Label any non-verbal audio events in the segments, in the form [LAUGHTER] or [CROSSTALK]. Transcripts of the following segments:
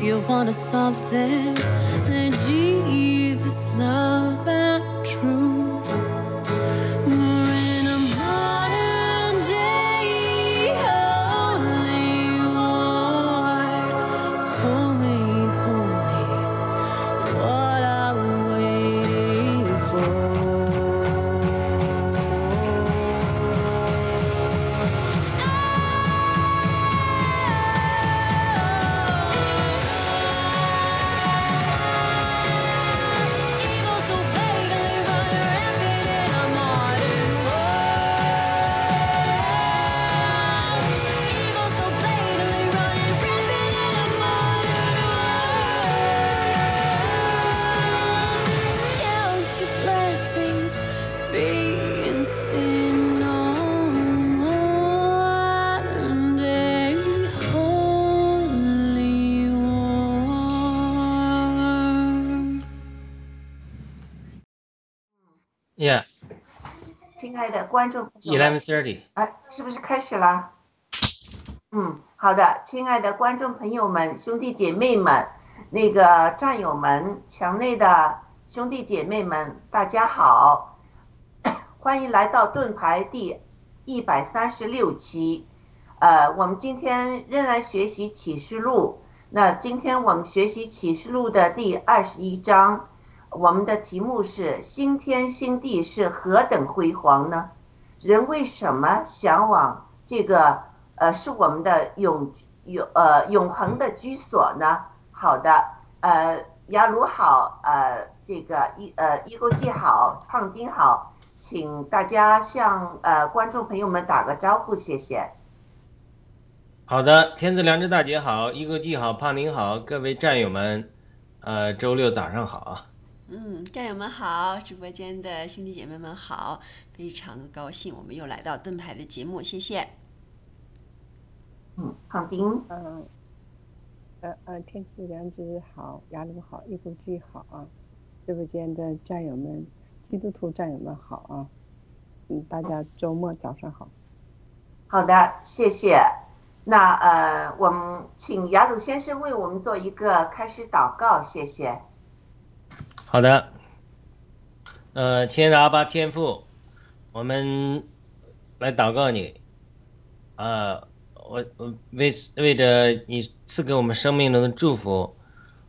if you want to solve them. Then Jesus, love eleven thirty。哎，是不是开始啦？嗯，好的，亲爱的观众朋友们、兄弟姐妹们、那个战友们、墙内的兄弟姐妹们，大家好，[COUGHS] 欢迎来到盾牌第一百三十六期。呃，我们今天仍然学习启示录。那今天我们学习启示录的第二十一章，我们的题目是“新天新地是何等辉煌呢？”人为什么向往这个呃是我们的永永呃永恒的居所呢？好的，呃雅鲁好，呃这个一呃一勾记好，胖丁好，请大家向呃观众朋友们打个招呼，谢谢。好的，天赐良知大姐好，一哥记好，胖丁好，各位战友们，呃，周六早上好啊。嗯，战友们好，直播间的兄弟姐妹们好，非常高兴我们又来到盾牌的节目，谢谢。嗯，好的，嗯，呃呃，天气良知好，雅鲁好，一股气好啊！直播间的战友们，基督徒战友们好啊！嗯，大家周末早上好。好的，谢谢。那呃，我们请雅鲁先生为我们做一个开始祷告，谢谢。好的，呃，亲爱的阿巴天父，我们来祷告你，啊、我我为为着你赐给我们生命中的祝福，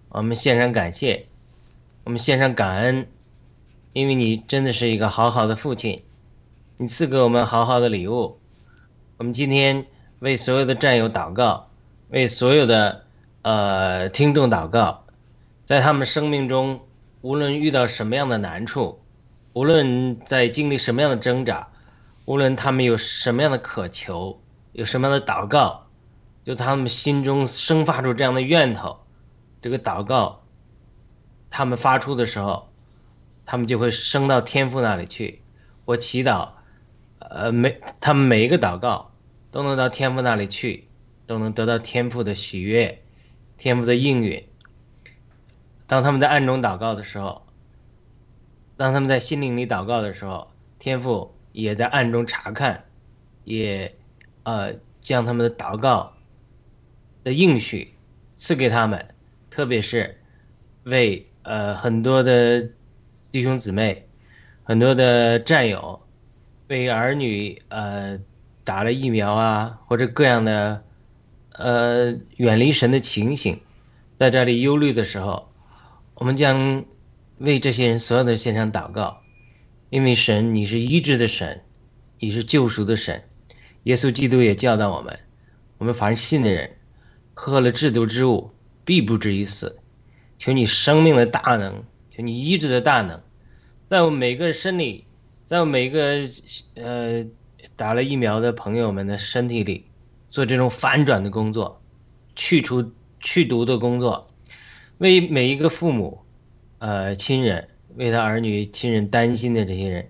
我们献上感谢，我们献上感恩，因为你真的是一个好好的父亲，你赐给我们好好的礼物。我们今天为所有的战友祷告，为所有的呃听众祷告，在他们生命中，无论遇到什么样的难处，无论在经历什么样的挣扎，无论他们有什么样的渴求，有什么样的祷告，就他们心中生发出这样的愿头，这个祷告，他们发出的时候，他们就会升到天父那里去。我祈祷，呃，每他们每一个祷告都能到天父那里去，都能得到天父的喜悦，天父的应允。当他们在暗中祷告的时候，当他们在心灵里祷告的时候，天父也在暗中查看，也呃将他们的祷告的应许赐给他们，特别是为呃很多的弟兄姊妹、很多的战友为儿女呃打了疫苗啊，或者各样的呃远离神的情形，在这里忧虑的时候。我们将为这些人所有的献上祷告，因为神，你是医治的神，你是救赎的神。耶稣基督也教导我们，我们凡信的人，喝了制毒之物，必不至于死。求你生命的大能，求你医治的大能，在我们每个身里，在我们每个呃打了疫苗的朋友们的身体里，做这种反转的工作，去除去毒的工作。为每一个父母、呃亲人，为他儿女亲人担心的这些人，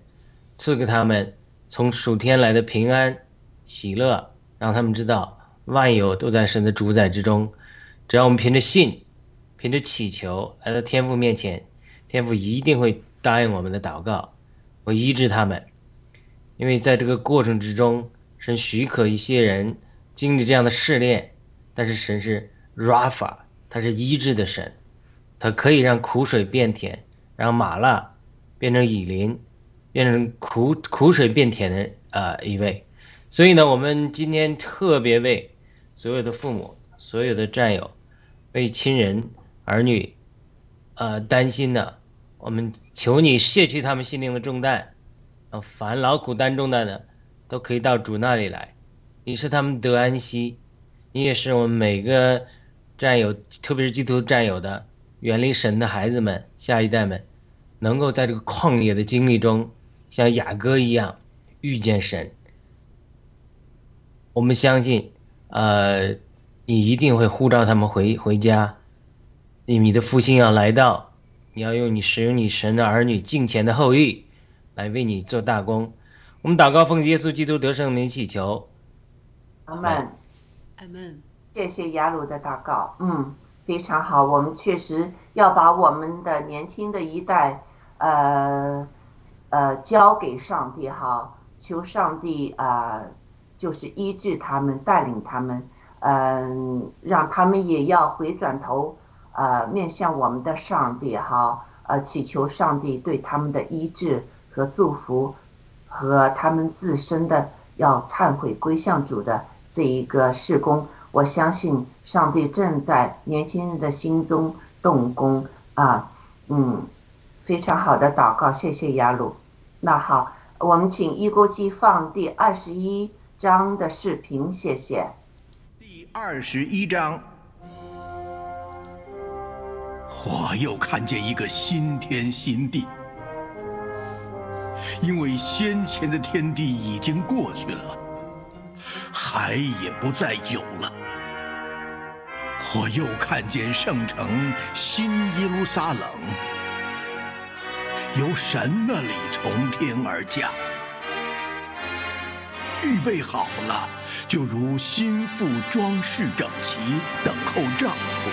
赐给他们从属天来的平安、喜乐，让他们知道万有都在神的主宰之中。只要我们凭着信、凭着祈求来到天父面前，天父一定会答应我们的祷告，会医治他们。因为在这个过程之中，神许可一些人经历这样的试炼，但是神是 Rafa，他是医治的神，他可以让苦水变甜，让麻辣变成乙林，变成苦苦水变甜的呃一位。所以呢，我们今天特别为所有的父母、所有的战友、为亲人、儿女，呃担心的，我们求你卸去他们心灵的重担，啊，凡劳苦担重担的，都可以到主那里来，你是他们得安息，你也是我们每个战友，特别是基督徒战友的远离神的孩子们、下一代们，能够在这个旷野的经历中，像雅各一样遇见神。我们相信，呃，你一定会呼召他们回回家，你你的复兴要来到，你要用你使用你神的儿女敬虔的后裔，来为你做大功。我们祷告，奉耶稣基督得胜名祈求，阿门。阿门。谢谢雅鲁的祷告，嗯，非常好。我们确实要把我们的年轻的一代，呃，呃，交给上帝哈，求上帝啊、呃就是医治他们，带领他们，嗯、让他们也要回转头，呃，面向我们的上帝哈，呃，祈求上帝对他们的医治和祝福，和他们自身的要忏悔归向主的这一个事工。我相信上帝正在年轻人的心中动工啊，嗯，非常好的祷告，谢谢雅鲁。那好，我们请一锅鸡放第二十一章的视频，谢谢。第二十一章，我又看见一个新天新地，因为先前的天地已经过去了，海也不再有了。我又看见圣城新耶路撒冷，由神那里从天而降，预备好了，就如心腹装饰整齐，等候丈夫。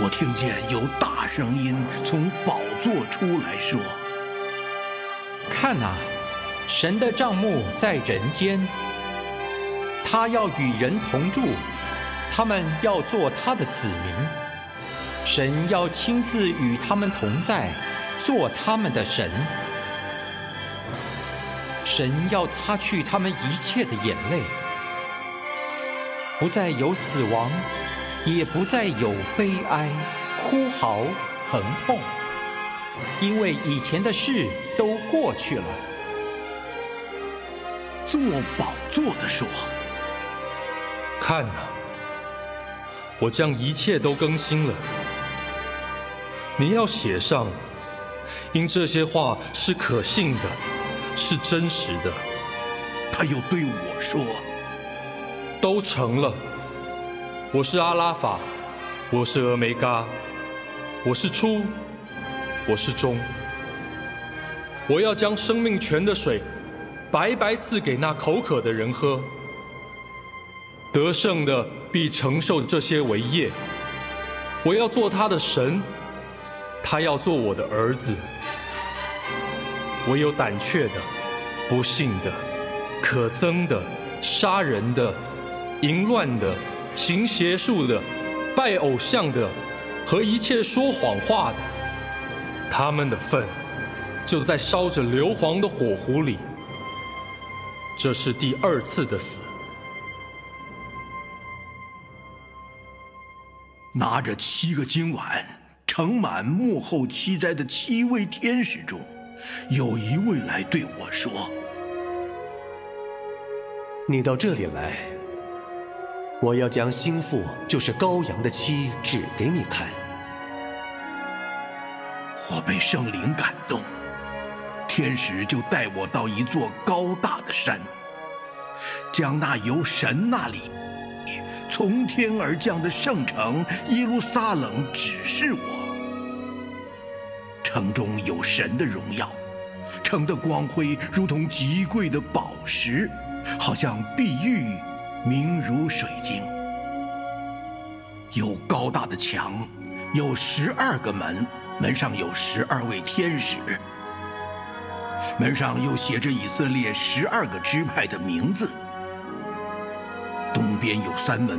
我听见有大声音从宝座出来说看呐、神的帐幕在人间，他要与人同住，他们要做他的子民。神要亲自与他们同在，做他们的神。神要擦去他们一切的眼泪，不再有死亡，也不再有悲哀、哭嚎、疼痛，因为以前的事都过去了。坐宝座的说看呐、我将一切都更新了。你要写上，因这些话是可信的，是真实的，：“他又对我说，都成了。我是阿拉法，我是俄梅嘎，我是初，我是终。我要将生命泉的水白白赐给那口渴的人喝。得胜的必承受这些为业。我要做他的神，他要做我的儿子。唯有胆怯的、不信的、可憎的、杀人的、淫乱的、行邪术的、拜偶像的和一切说谎话的，他们的份就在烧着硫磺的火湖里。这是第二次的死。拿着七个金碗盛满幕后七灾的七位天使中，有一位来对我说你到这里来，我要将心腹，就是羔羊的妻，指给你看。：“我被圣灵感动，天使就带我到一座高大的山，将那由神那里从天而降的圣城耶路撒冷指示我。城中有神的荣耀，城的光辉如同极贵的宝石，好像碧玉，明如水晶。有高大的墙，有十二个门，门上有十二位天使。门上又写着以色列十二个支派的名字，东边有三门，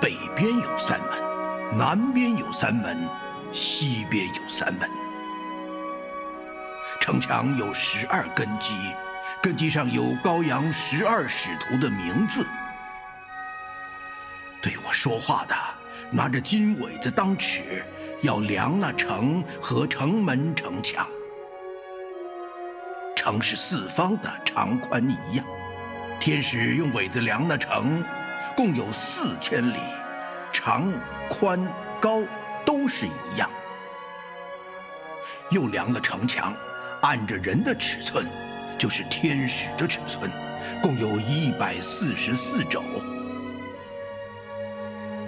北边有三门，南边有三门，西边有三门。城墙有十二根基，根基上有羔羊十二使徒的名字。对我说话的拿着金苇子当尺，要量那城和城门城墙。城是四方的，长宽一样。天使用苇子量那城，共有四千里，长、宽、高都是一样。又量了城墙，按着人的尺寸，就是天使的尺寸，共有一百四十四肘。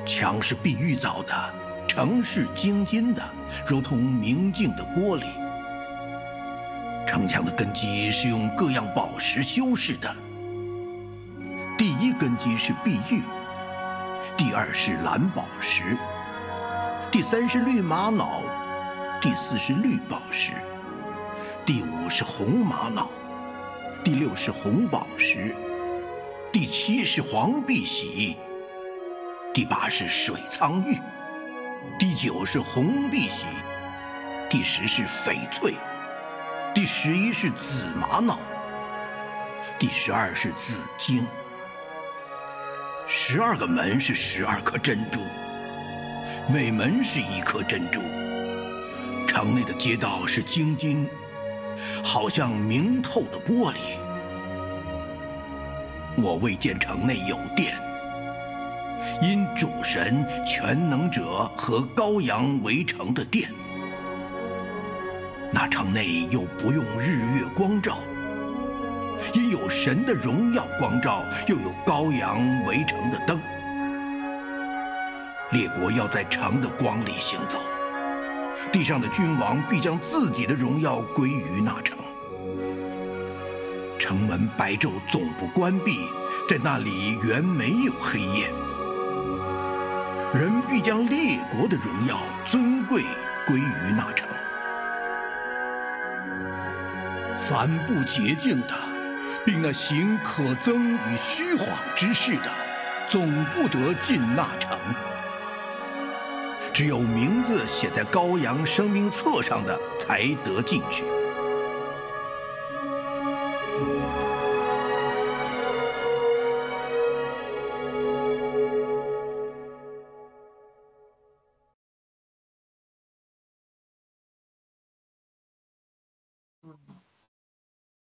墙是碧玉造的，城是精金的，如同明镜的玻璃。城墙的根基是用各样宝石修饰的。根基是碧玉，第二是蓝宝石，第三是绿玛瑙，第四是绿宝石，第五是红玛瑙，第六是红宝石，第七是黄碧玺，第八是水苍玉，第九是红碧玺，第十是翡翠，第十一是紫玛瑙，第十二是紫晶。十二个门是十二颗珍珠，每门是一颗珍珠。城内的街道是晶金，好像明透的玻璃。我未见城内有殿，因主神、全能者和羔羊围城的殿。那城内又不用日月光照。因有神的荣耀光照，又有羔羊围城的灯，列国要在城的光里行走，地上的君王必将自己的荣耀归于那城。城门白昼总不关闭，在那里原没有黑夜。人必将列国的荣耀尊贵归于那城。凡不洁净的。并那行可憎与虚谎之事的，总不得进那城。只有名字写在羔羊生命册上的，才得进去。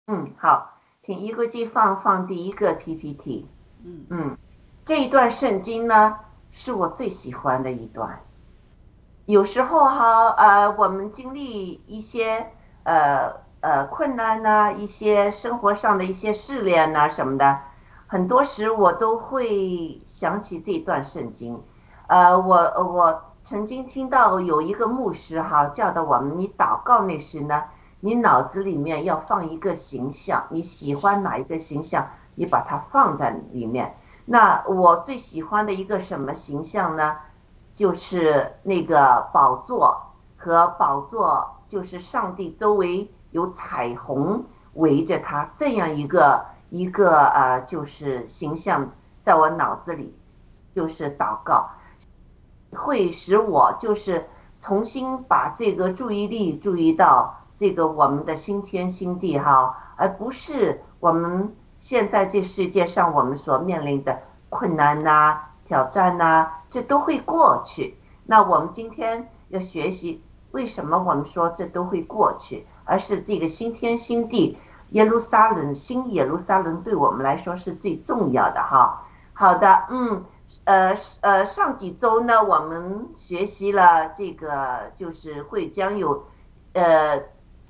嗯，好，请一个机放放第一个 PPT。嗯嗯，这一段圣经呢，是我最喜欢的一段。有时候哈，呃，我们经历一些呃呃困难呐、一些生活上的一些试炼呐、什么的，很多时我都会想起这段圣经。呃，我我曾经听到有一个牧师哈，教导我们，你祷告那时呢，你脑子里面要放一个形象，你喜欢哪一个形象，你把它放在里面。那我最喜欢的一个什么形象呢？就是那个宝座和宝座，就是上帝周围有彩虹围着它这样一个一个呃，就是形象，在我脑子里就是祷告，会使我就是重新把这个注意力注意到这个我们的新天新地哈，而不是我们现在这世界上我们所面临的困难呐、挑战呐、这都会过去。那我们今天要学习，为什么我们说这都会过去，而是这个新天新地，耶路撒冷新耶路撒冷对我们来说是最重要的哈。好的，嗯，呃呃，上几周呢，我们学习了这个，就是会将有，呃，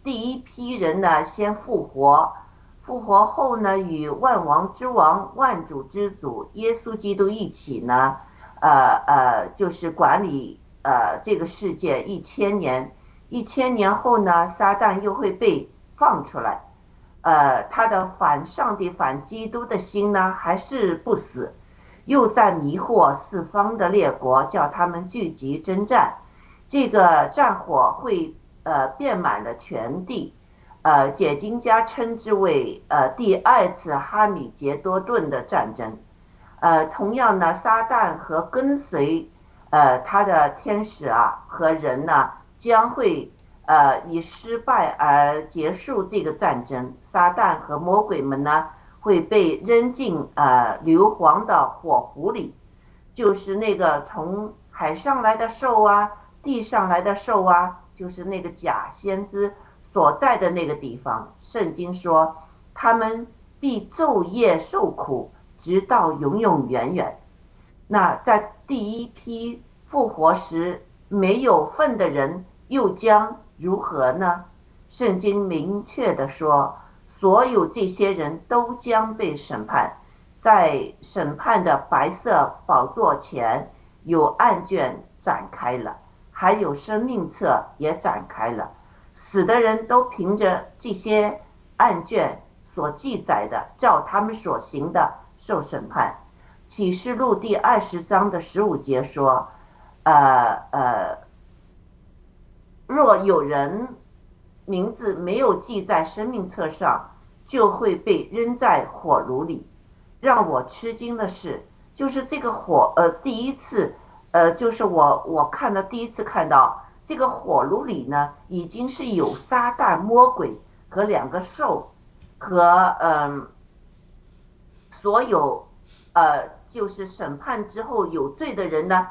第一批人呢先复活，复活后呢，与万王之王、万主之主耶稣基督一起呢。呃呃，就是管理呃这个世界一千年，一千年后呢，撒旦又会被放出来，呃，他的反上帝、反基督的心呢还是不死，又在迷惑四方的列国，叫他们聚集征战，这个战火会呃遍满了全地，呃，解经家称之为呃第二次哈米杰多顿的战争。呃，同样呢，撒旦和跟随呃他的天使啊和人呢，将会呃以失败而结束这个战争。撒旦和魔鬼们呢会被扔进呃硫磺的火湖里，就是那个从海上来的兽啊，地上来的兽啊，就是那个假先知所在的那个地方。圣经说，他们必昼夜受苦。直到永永远远。那在第一批复活时没有份的人，又将如何呢？圣经明确的说，所有这些人都将被审判，在审判的白色宝座前，有案卷展开了，还有生命册也展开了。死的人都凭着这些案卷所记载的，照他们所行的。受审判，《启示录》第二十章的十五节说：“呃呃，若有人名字没有记在生命册上，就会被扔在火炉里。”让我吃惊的是，就是这个火，呃，第一次，呃，就是我我看到第一次看到这个火炉里呢，已经是有撒旦、魔鬼和两个兽和嗯。所有，呃，就是审判之后有罪的人呢，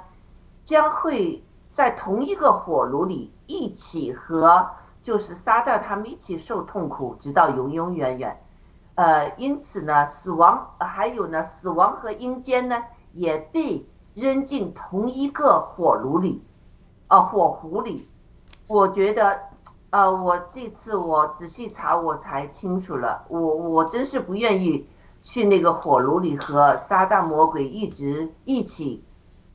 将会在同一个火炉里一起和就是撒旦他们一起受痛苦，直到永永远远。呃，因此呢，死亡还有呢，死亡和阴间呢，也被扔进同一个火炉里，啊，火湖里。我觉得，呃，我这次我仔细查，我才清楚了。我我真是不愿意。去那个火炉里和撒旦魔鬼一直一起，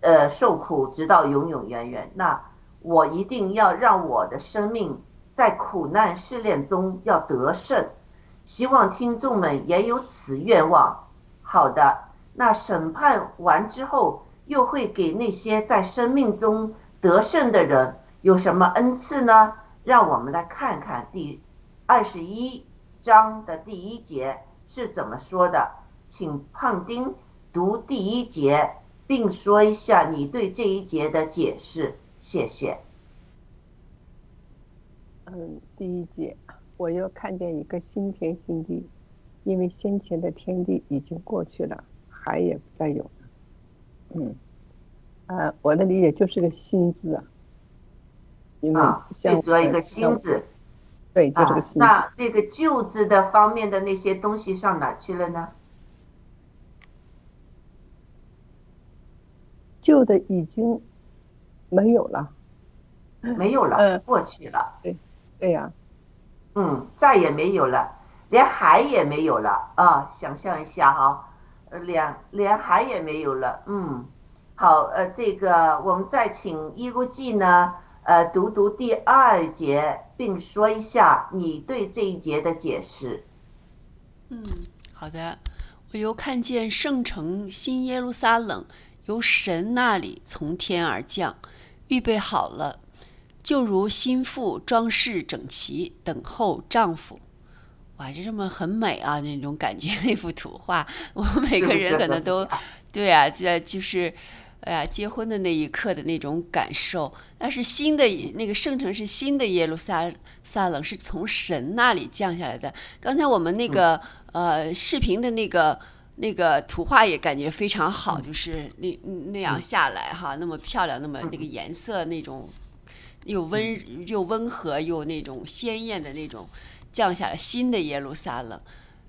呃，受苦，直到永永远远。那我一定要让我的生命在苦难试炼中要得胜。希望听众们也有此愿望。好的，那审判完之后，又会给那些在生命中得胜的人有什么恩赐呢？让我们来看看第二十一章的第一节。是怎么说的？请胖丁读第一节，并说一下你对这一节的解释。谢谢。嗯，第一节，我又看见一个新天新地，因为先前的天地已经过去了，海也不再有。嗯，呃，我的理解就是个心字啊，因为像做一个新字。对，就这个心那那个旧字的方面的那些东西上哪去了呢？旧的已经没有了，没有了，过去了。对，对呀，嗯，再也没有了，连海也没有了啊！想象一下哈，呃，连连海也没有了。嗯，好，呃，这个我们再请伊谷记呢。呃，读读第二节，并说一下你对这一节的解释。嗯，好的。我又看见圣城新耶路撒冷由神那里从天而降，预备好了，就如心腹装饰整齐，等候丈夫。哇，就这么很美啊，那种感觉，那幅图画，我们每个人可能都，对啊，这就是。哎呀，结婚的那一刻的那种感受，那是新的那个圣城是新的耶路撒撒冷，是从神那里降下来的。刚才我们那个呃视频的那个那个图画也感觉非常好，就是那那样下来哈，那么漂亮，那么那个颜色那种又温又温和又那种鲜艳的那种降下了新的耶路撒冷，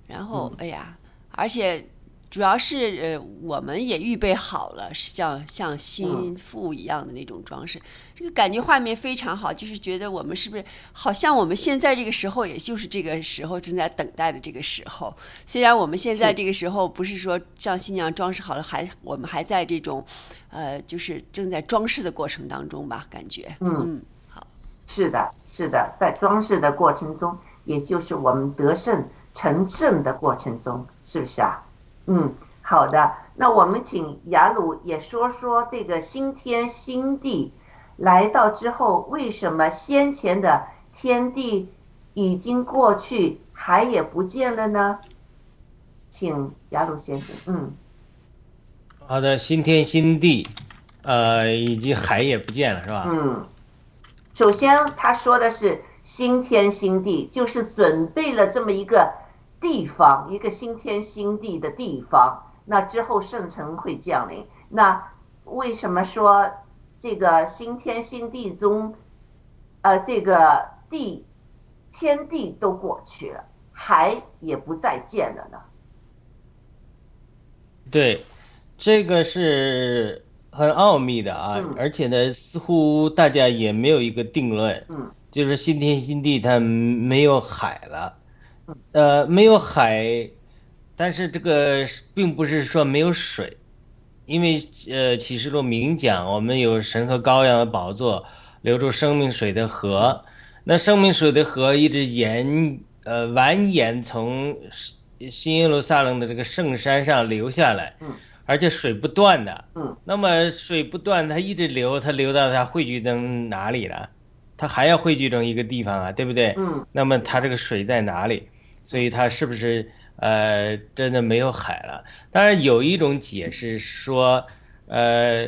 然后哎呀，而且。主要是呃，我们也预备好了，像像新妇一样的那种装饰，这个感觉画面非常好，就是觉得我们是不是好像我们现在这个时候，也就是这个时候正在等待的这个时候。虽然我们现在这个时候不是说像新娘装饰好了，还我们还在这种，呃，就是正在装饰的过程当中吧，感觉。嗯，好，是的，是的，在装饰的过程中，也就是我们得胜成圣的过程中，是不是啊？嗯，好的。那我们请雅鲁也说说这个新天新地来到之后，为什么先前的天地已经过去，海也不见了呢？请雅鲁先生，嗯好的，新天新地，呃，以及海也不见了，是吧？嗯，首先他说的是新天新地，就是准备了这么一个地方，一个新天新地的地方。那之后圣城会降临。那为什么说这个新天新地中，呃，这个地天地都过去了，海也不再见了呢？对，这个是很奥秘的啊，嗯而且呢，似乎大家也没有一个定论，嗯就是新天新地它没有海了，呃，没有海，但是这个并不是说没有水，因为呃启示录明讲我们有神和羔羊的宝座，流出生命水的河，那生命水的河一直沿呃蜿蜒从新耶路撒冷的这个圣山上流下来，嗯而且水不断的，嗯。那么水不断，它一直流，它流到它汇聚成哪里了？它还要汇聚成一个地方啊，对不对？嗯那么它这个水在哪里？所以它是不是呃真的没有海了？当然有一种解释说，呃，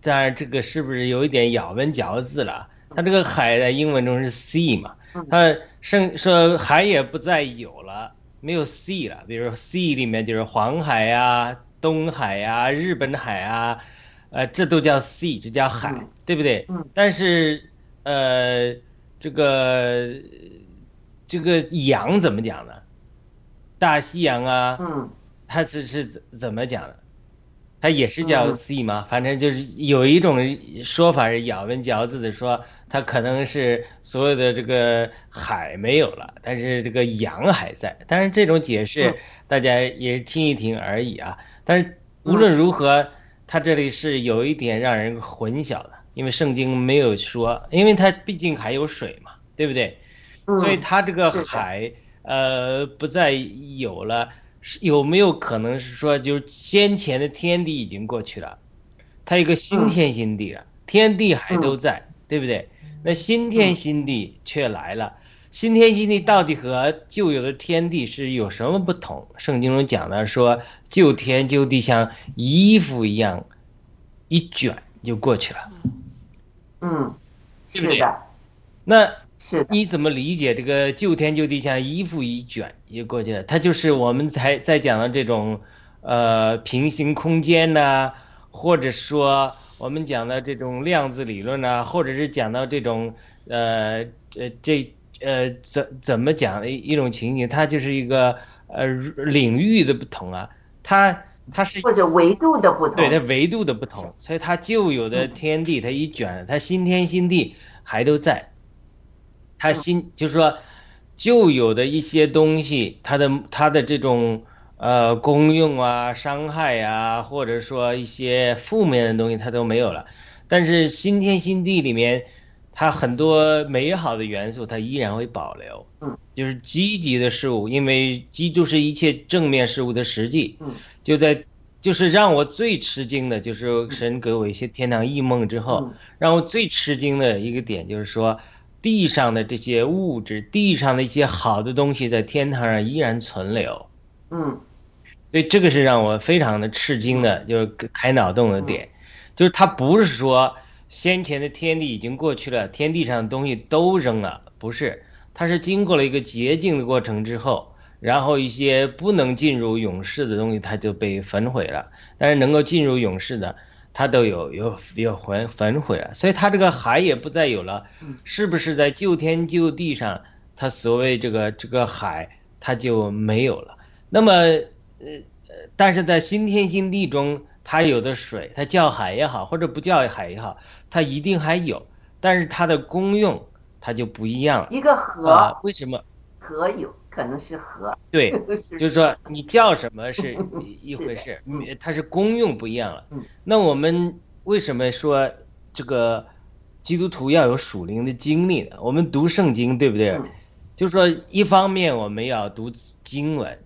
当然这个是不是有一点咬文嚼字了？它这个海在英文中是 sea 嘛，它剩说海也不再有了，没有 sea 了。比如说 sea 里面就是黄海呀、东海呀、日本海啊，呃，这都叫 sea，这叫海，嗯对不对？嗯但是呃，这个这个洋怎么讲呢？大西洋啊，嗯它这是怎怎么讲的？它也是叫嗯 sea 吗？反正就是有一种说法是咬文嚼字的说，它可能是所有的这个海没有了，但是这个洋还在。但是这种解释嗯大家也听一听而已啊。但是无论如何，它这里是有一点让人混淆的，因为圣经没有说，因为它毕竟还有水嘛，对不对？嗯，所以它这个海呃不再有了，是有没有可能是说就是先前的天地已经过去了，它有一个新嗯天新地了，天地还都嗯在，对不对？那新天新地却来了，新天新地到底和旧有的天地是有什么不同？圣经中讲的说，旧天旧地像衣服一样一卷就过去了。嗯，是的，那是，你怎么理解这个就天就地像衣服一卷就过去了？它就是我们才在讲的这种呃平行空间呐、或者说我们讲的这种量子理论呐、或者是讲到这种呃呃这呃怎怎么讲的一一种情景，它就是一个呃领域的不同啊，它它是或者维度的不同，对它维度的不同，所以它旧有的天地它一卷，它新天新地还都在。它新就是说，旧有的一些东西，它的它的这种呃功用啊、伤害啊，或者说一些负面的东西，它都没有了。但是新天新地里面，它很多美好的元素，它依然会保留。嗯，就是积极的事物，因为基督是一切正面事物的实际。嗯，就在就是让我最吃惊的，就是神给我一些天堂异梦之后，嗯。让我最吃惊的一个点就是说，地上的这些物质，地上的一些好的东西，在天堂上依然存留。嗯。所以这个是让我非常的吃惊的，就是开脑洞的点，就是它不是说先前的天地已经过去了，天地上的东西都扔了，不是，它是经过了一个洁净的过程之后，然后一些不能进入永世的东西，它就被焚毁了，但是能够进入永世的，它都有有有焚焚毁了，所以它这个海也不再有了，是不是在旧天旧地上，它所谓这个这个海它就没有了？那么，呃，呃但是在新天新地中，它有的水，它叫海也好，或者不叫海也好，它一定还有，但是它的功用它就不一样了。一个河啊，为什么？河有可能是和，对，[LAUGHS] 就是说你叫什么是 [LAUGHS] 一一回事嗯，它是功用不一样了嗯。那我们为什么说这个基督徒要有属灵的经历呢？我们读圣经，对不对嗯？就是说，一方面我们要读经文，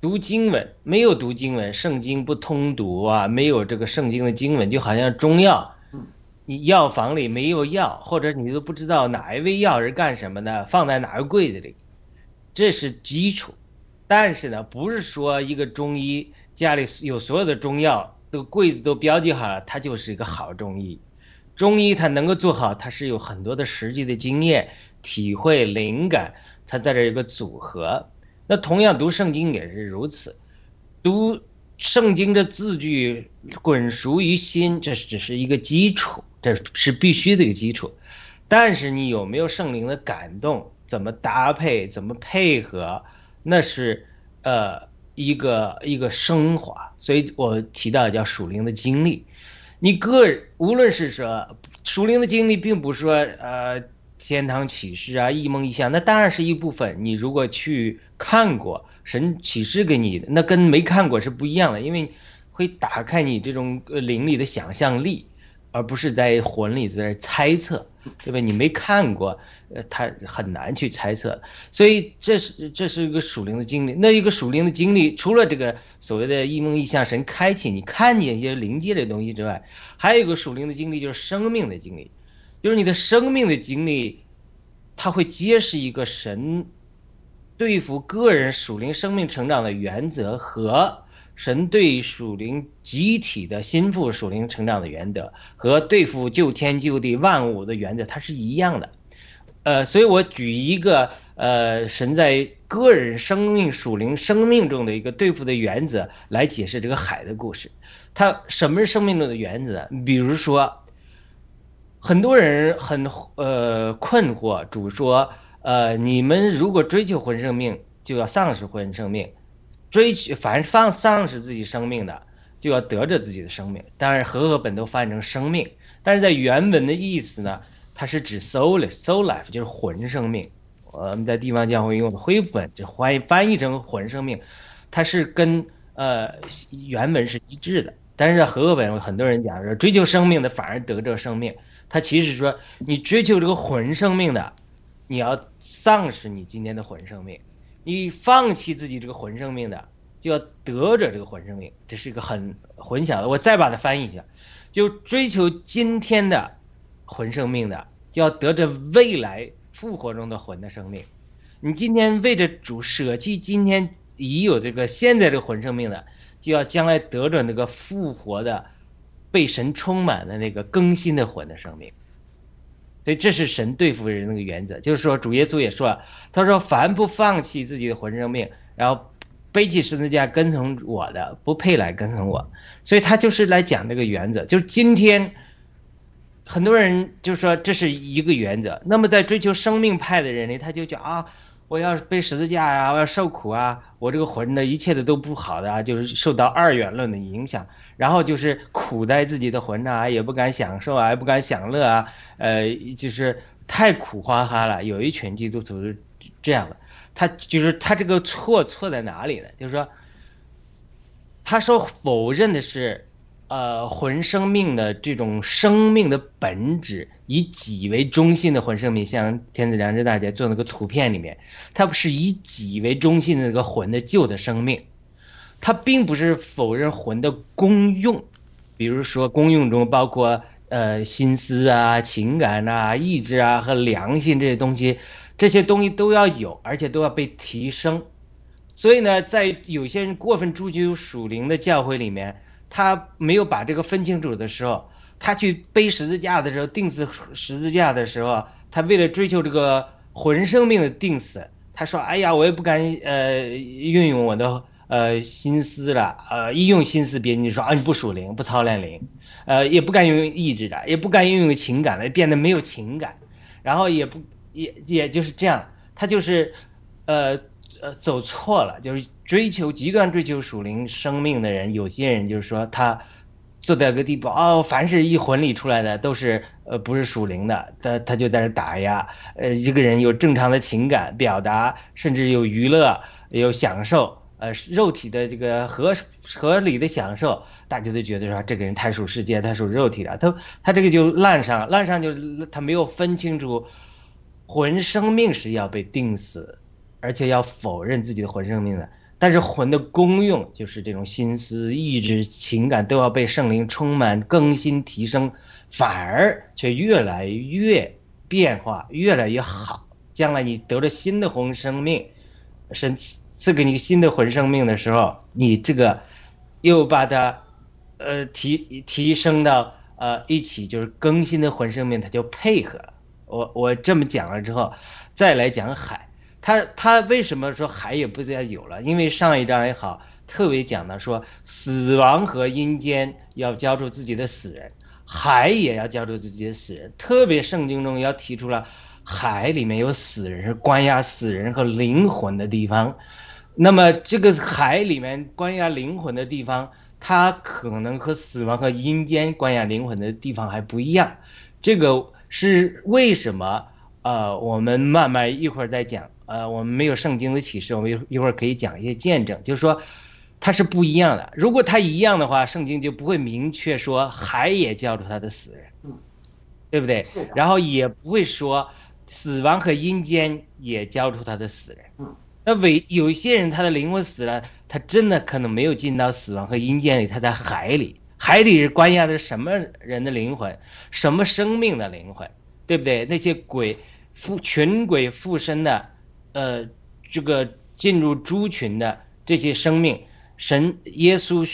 读经文没有读经文，圣经不通读啊，没有这个圣经的经文，就好像中药嗯，你药房里没有药，或者你都不知道哪一味药是干什么的，放在哪个柜子里，这是基础。但是呢，不是说一个中医家里有所有的中药，都柜子都标记好了，他就是一个好中医。中医他能够做好，他是有很多的实际的经验、体会、灵感，他在这儿有个组合。那同样读圣经也是如此，读圣经的字句滚熟于心，这只是一个基础，这是必须的一个基础。但是你有没有圣灵的感动，怎么搭配，怎么配合，那是呃一个一个升华。所以我提到叫属灵的经历。你个无论是说属灵的经历，并不是说呃天堂启示啊、一梦一象，那当然是一部分。你如果去看过神启示给你的，那跟没看过是不一样的，因为会打开你这种灵里的想象力，而不是在魂里在那猜测，对吧？你没看过，呃，他很难去猜测。所以这是这是一个属灵的经历。那一个属灵的经历，除了这个所谓的一梦一象，神开启你看见一些灵界的东西之外，还有一个属灵的经历，就是生命的经历，就是你的生命的经历，它会揭示一个神对付个人属灵生命成长的原则和神对属灵集体的心腹属灵成长的原则和对付救天救地万物的原则，它是一样的。呃，所以我举一个呃神在个人生命属灵生命中的一个对付的原则来解释这个海的故事。它什么是生命中的原则？比如说，很多人很呃困惑，主说，呃，你们如果追求魂生命，就要丧失魂生命；追求凡放丧失自己生命的，就要得着自己的生命。当然，和合本都翻译成生命，但是在原文的意思呢，它是指 soul soul life，就是魂生命。我们在地方教会用的恢复本就翻译翻译成魂生命，它是跟呃原文是一致的。但是在和合本，很多人讲说追求生命的反而得着生命。它其实说你追求这个魂生命的，你要丧失你今天的魂生命；你放弃自己这个魂生命的，就要得着这个魂生命。这是一个很混淆的。我再把它翻译一下，就追求今天的魂生命的，就要得着未来复活中的魂的生命。你今天为着主舍弃今天已有这个现在这个魂生命的，就要将来得着那个复活的。被神充满的那个更新的魂的生命，所以这是神对付人那个原则。就是说，主耶稣也说了，他说：“凡不放弃自己的魂生命，然后背起十字架跟从我的，不配来跟从我。”所以他就是来讲这个原则。就是今天很多人就说这是一个原则。那么在追求生命派的人呢，他就讲啊，我要背十字架呀，我要受苦啊，我这个魂的一切的都不好的啊，就是受到二元论的影响。然后就是苦在自己的魂啊，也不敢享受啊，也不敢享乐啊，呃，就是太苦哈哈了。有一群基督徒是这样的，他就是他这个错错在哪里呢？就是说，他说否认的是，呃，魂生命的这种生命的本质，以己为中心的魂生命，像天子良知大姐做那个图片里面，它不是以己为中心的那个魂的旧的生命。它并不是否认魂的功用，比如说功用中包括呃心思啊、情感啊、意志啊和良心这些东西，这些东西都要有，而且都要被提升。所以呢，在有些人过分追求属灵的教会里面，他没有把这个分清楚的时候，他去背十字架的时候，钉死十字架的时候，他为了追求这个魂生命的定死，他说：“哎呀，我也不敢呃运用我的。”呃，心思了，呃，一用心思，别人就说啊，你不属灵，不操练灵，呃，也不敢用意志了，也不敢运用情感了，变得没有情感，然后也不也也就是这样，他就是，呃呃，走错了，就是追求极端追求属灵生命的人，有些人就是说他做到个地步，哦，凡是一魂里出来的都是呃不是属灵的，他他就在这打压，呃，一个人有正常的情感表达，甚至有娱乐，有享受。呃，肉体的这个合合理的享受，大家都觉得说这个人太属世界，太属肉体了。他他这个就烂上，烂上就他没有分清楚，魂生命是要被定死，而且要否认自己的魂生命的。但是魂的功用就是这种心思、意志、情感都要被圣灵充满、更新、提升，反而却越来越变化，越来越好。将来你得了新的魂生命，神赐给你新的魂生命的时候，你这个又把它呃提提升到呃一起，就是更新的魂生命，它就配合了。我我这么讲了之后，再来讲海，他他为什么说海也不再有了？因为上一章也好，特别讲到说死亡和阴间要交出自己的死人，海也要交出自己的死人。特别圣经中要提出了海里面有死人，是关押死人和灵魂的地方。那么这个海里面关押灵魂的地方，它可能和死亡和阴间关押灵魂的地方还不一样。这个是为什么？呃，我们慢慢一会儿再讲。呃，我们没有圣经的启示，我们一一会儿可以讲一些见证，就是说它是不一样的。如果它一样的话，圣经就不会明确说海也叫出他的死人，嗯，对不对？是的然后也不会说死亡和阴间也交出他的死人。嗯，那为有一些人他的灵魂死了，他真的可能没有进到死亡和阴间里，他在海里。海里是关押的什么人的灵魂，什么生命的灵魂，对不对？那些鬼附群鬼附身的，呃，这个进入猪群的这些生命，神耶稣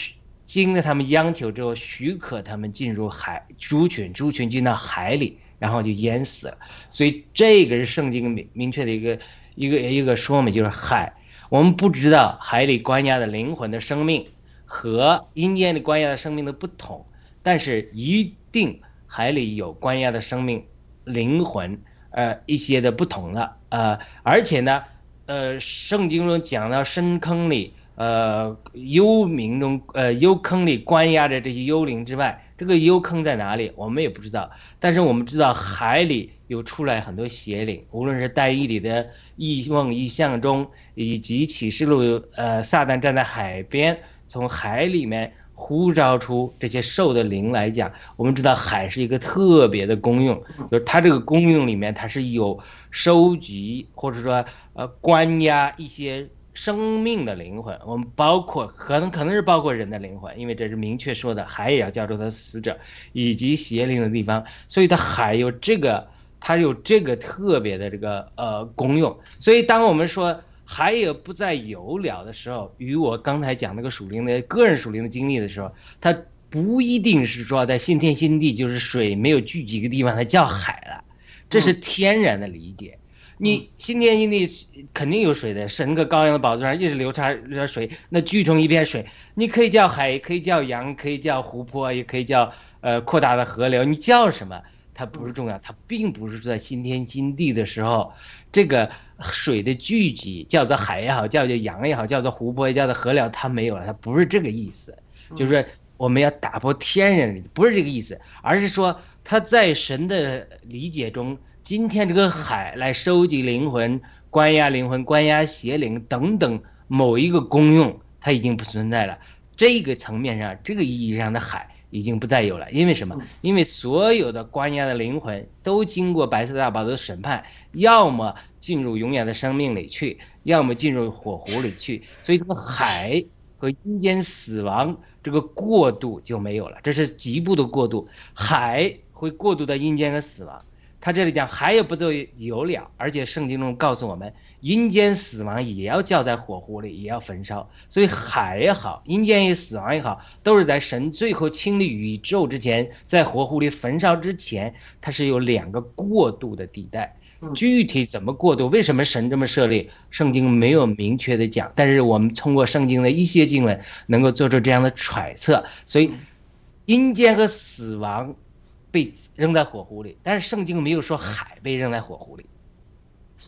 经了他们央求之后，许可他们进入海猪群，猪群进到海里，然后就淹死了。所以这个是圣经明明确的一个一个一个说明，就是海。我们不知道海里关押的灵魂的生命和阴间里关押的生命的不同，但是一定海里有关押的生命、灵魂，呃，一些的不同了，呃，而且呢，呃，圣经中讲到深坑里，呃，幽冥中，呃，幽坑里关押着这些幽灵之外，这个幽坑在哪里，我们也不知道。但是我们知道海里有出来很多邪灵，无论是在义里的异梦异象中，以及启示录，呃，撒旦站在海边，从海里面呼召出这些兽的灵来讲，我们知道海是一个特别的功用，就是它这个功用里面它是有收集或者说呃关押一些生命的灵魂，我们包括可能可能是包括人的灵魂，因为这是明确说的，海也要叫出它死者以及邪灵的地方，所以它海有这个它有这个特别的这个呃功用，所以当我们说。海也不再有了的时候，与我刚才讲那个属灵的个人属灵的经历的时候，它不一定是说在新天新地，就是水没有聚集的地方，它叫海了，这是天然的理解。你新天新地肯定有水的，神个羔羊的宝座上一直流插着水，那聚成一片水，你可以叫海，也可以叫洋，可以叫湖泊，也可以叫呃扩大的河流，你叫什么？它不是重要，它并不是在新天新地的时候，这个水的聚集叫做海也好，叫做洋也好，叫做湖泊也叫做河流，它没有了，它不是这个意思，就是说我们要打破天然的，不是这个意思，而是说它在神的理解中，今天这个海来收集灵魂、关押灵魂、关押邪灵等等某一个功用，它已经不存在了。这个层面上，这个意义上的海。已经不再有了，因为什么？因为所有的关押的灵魂都经过白色大宝的审判，要么进入永远的生命里去，要么进入火湖里去。所以这个海和阴间死亡这个过渡就没有了，这是局部的过渡。海会过渡到阴间和死亡。他这里讲还有不再有了，而且圣经中告诉我们，阴间死亡也要叫在火湖里，也要焚烧。所以海也好，阴间也死亡也好，都是在神最后清理宇宙之前，在火湖里焚烧之前，它是有两个过渡的地带。具体怎么过渡？为什么神这么设立？圣经没有明确的讲，但是我们通过圣经的一些经文，能够做出这样的揣测。所以，阴间和死亡。被扔在火湖里，但是圣经没有说海被扔在火湖里，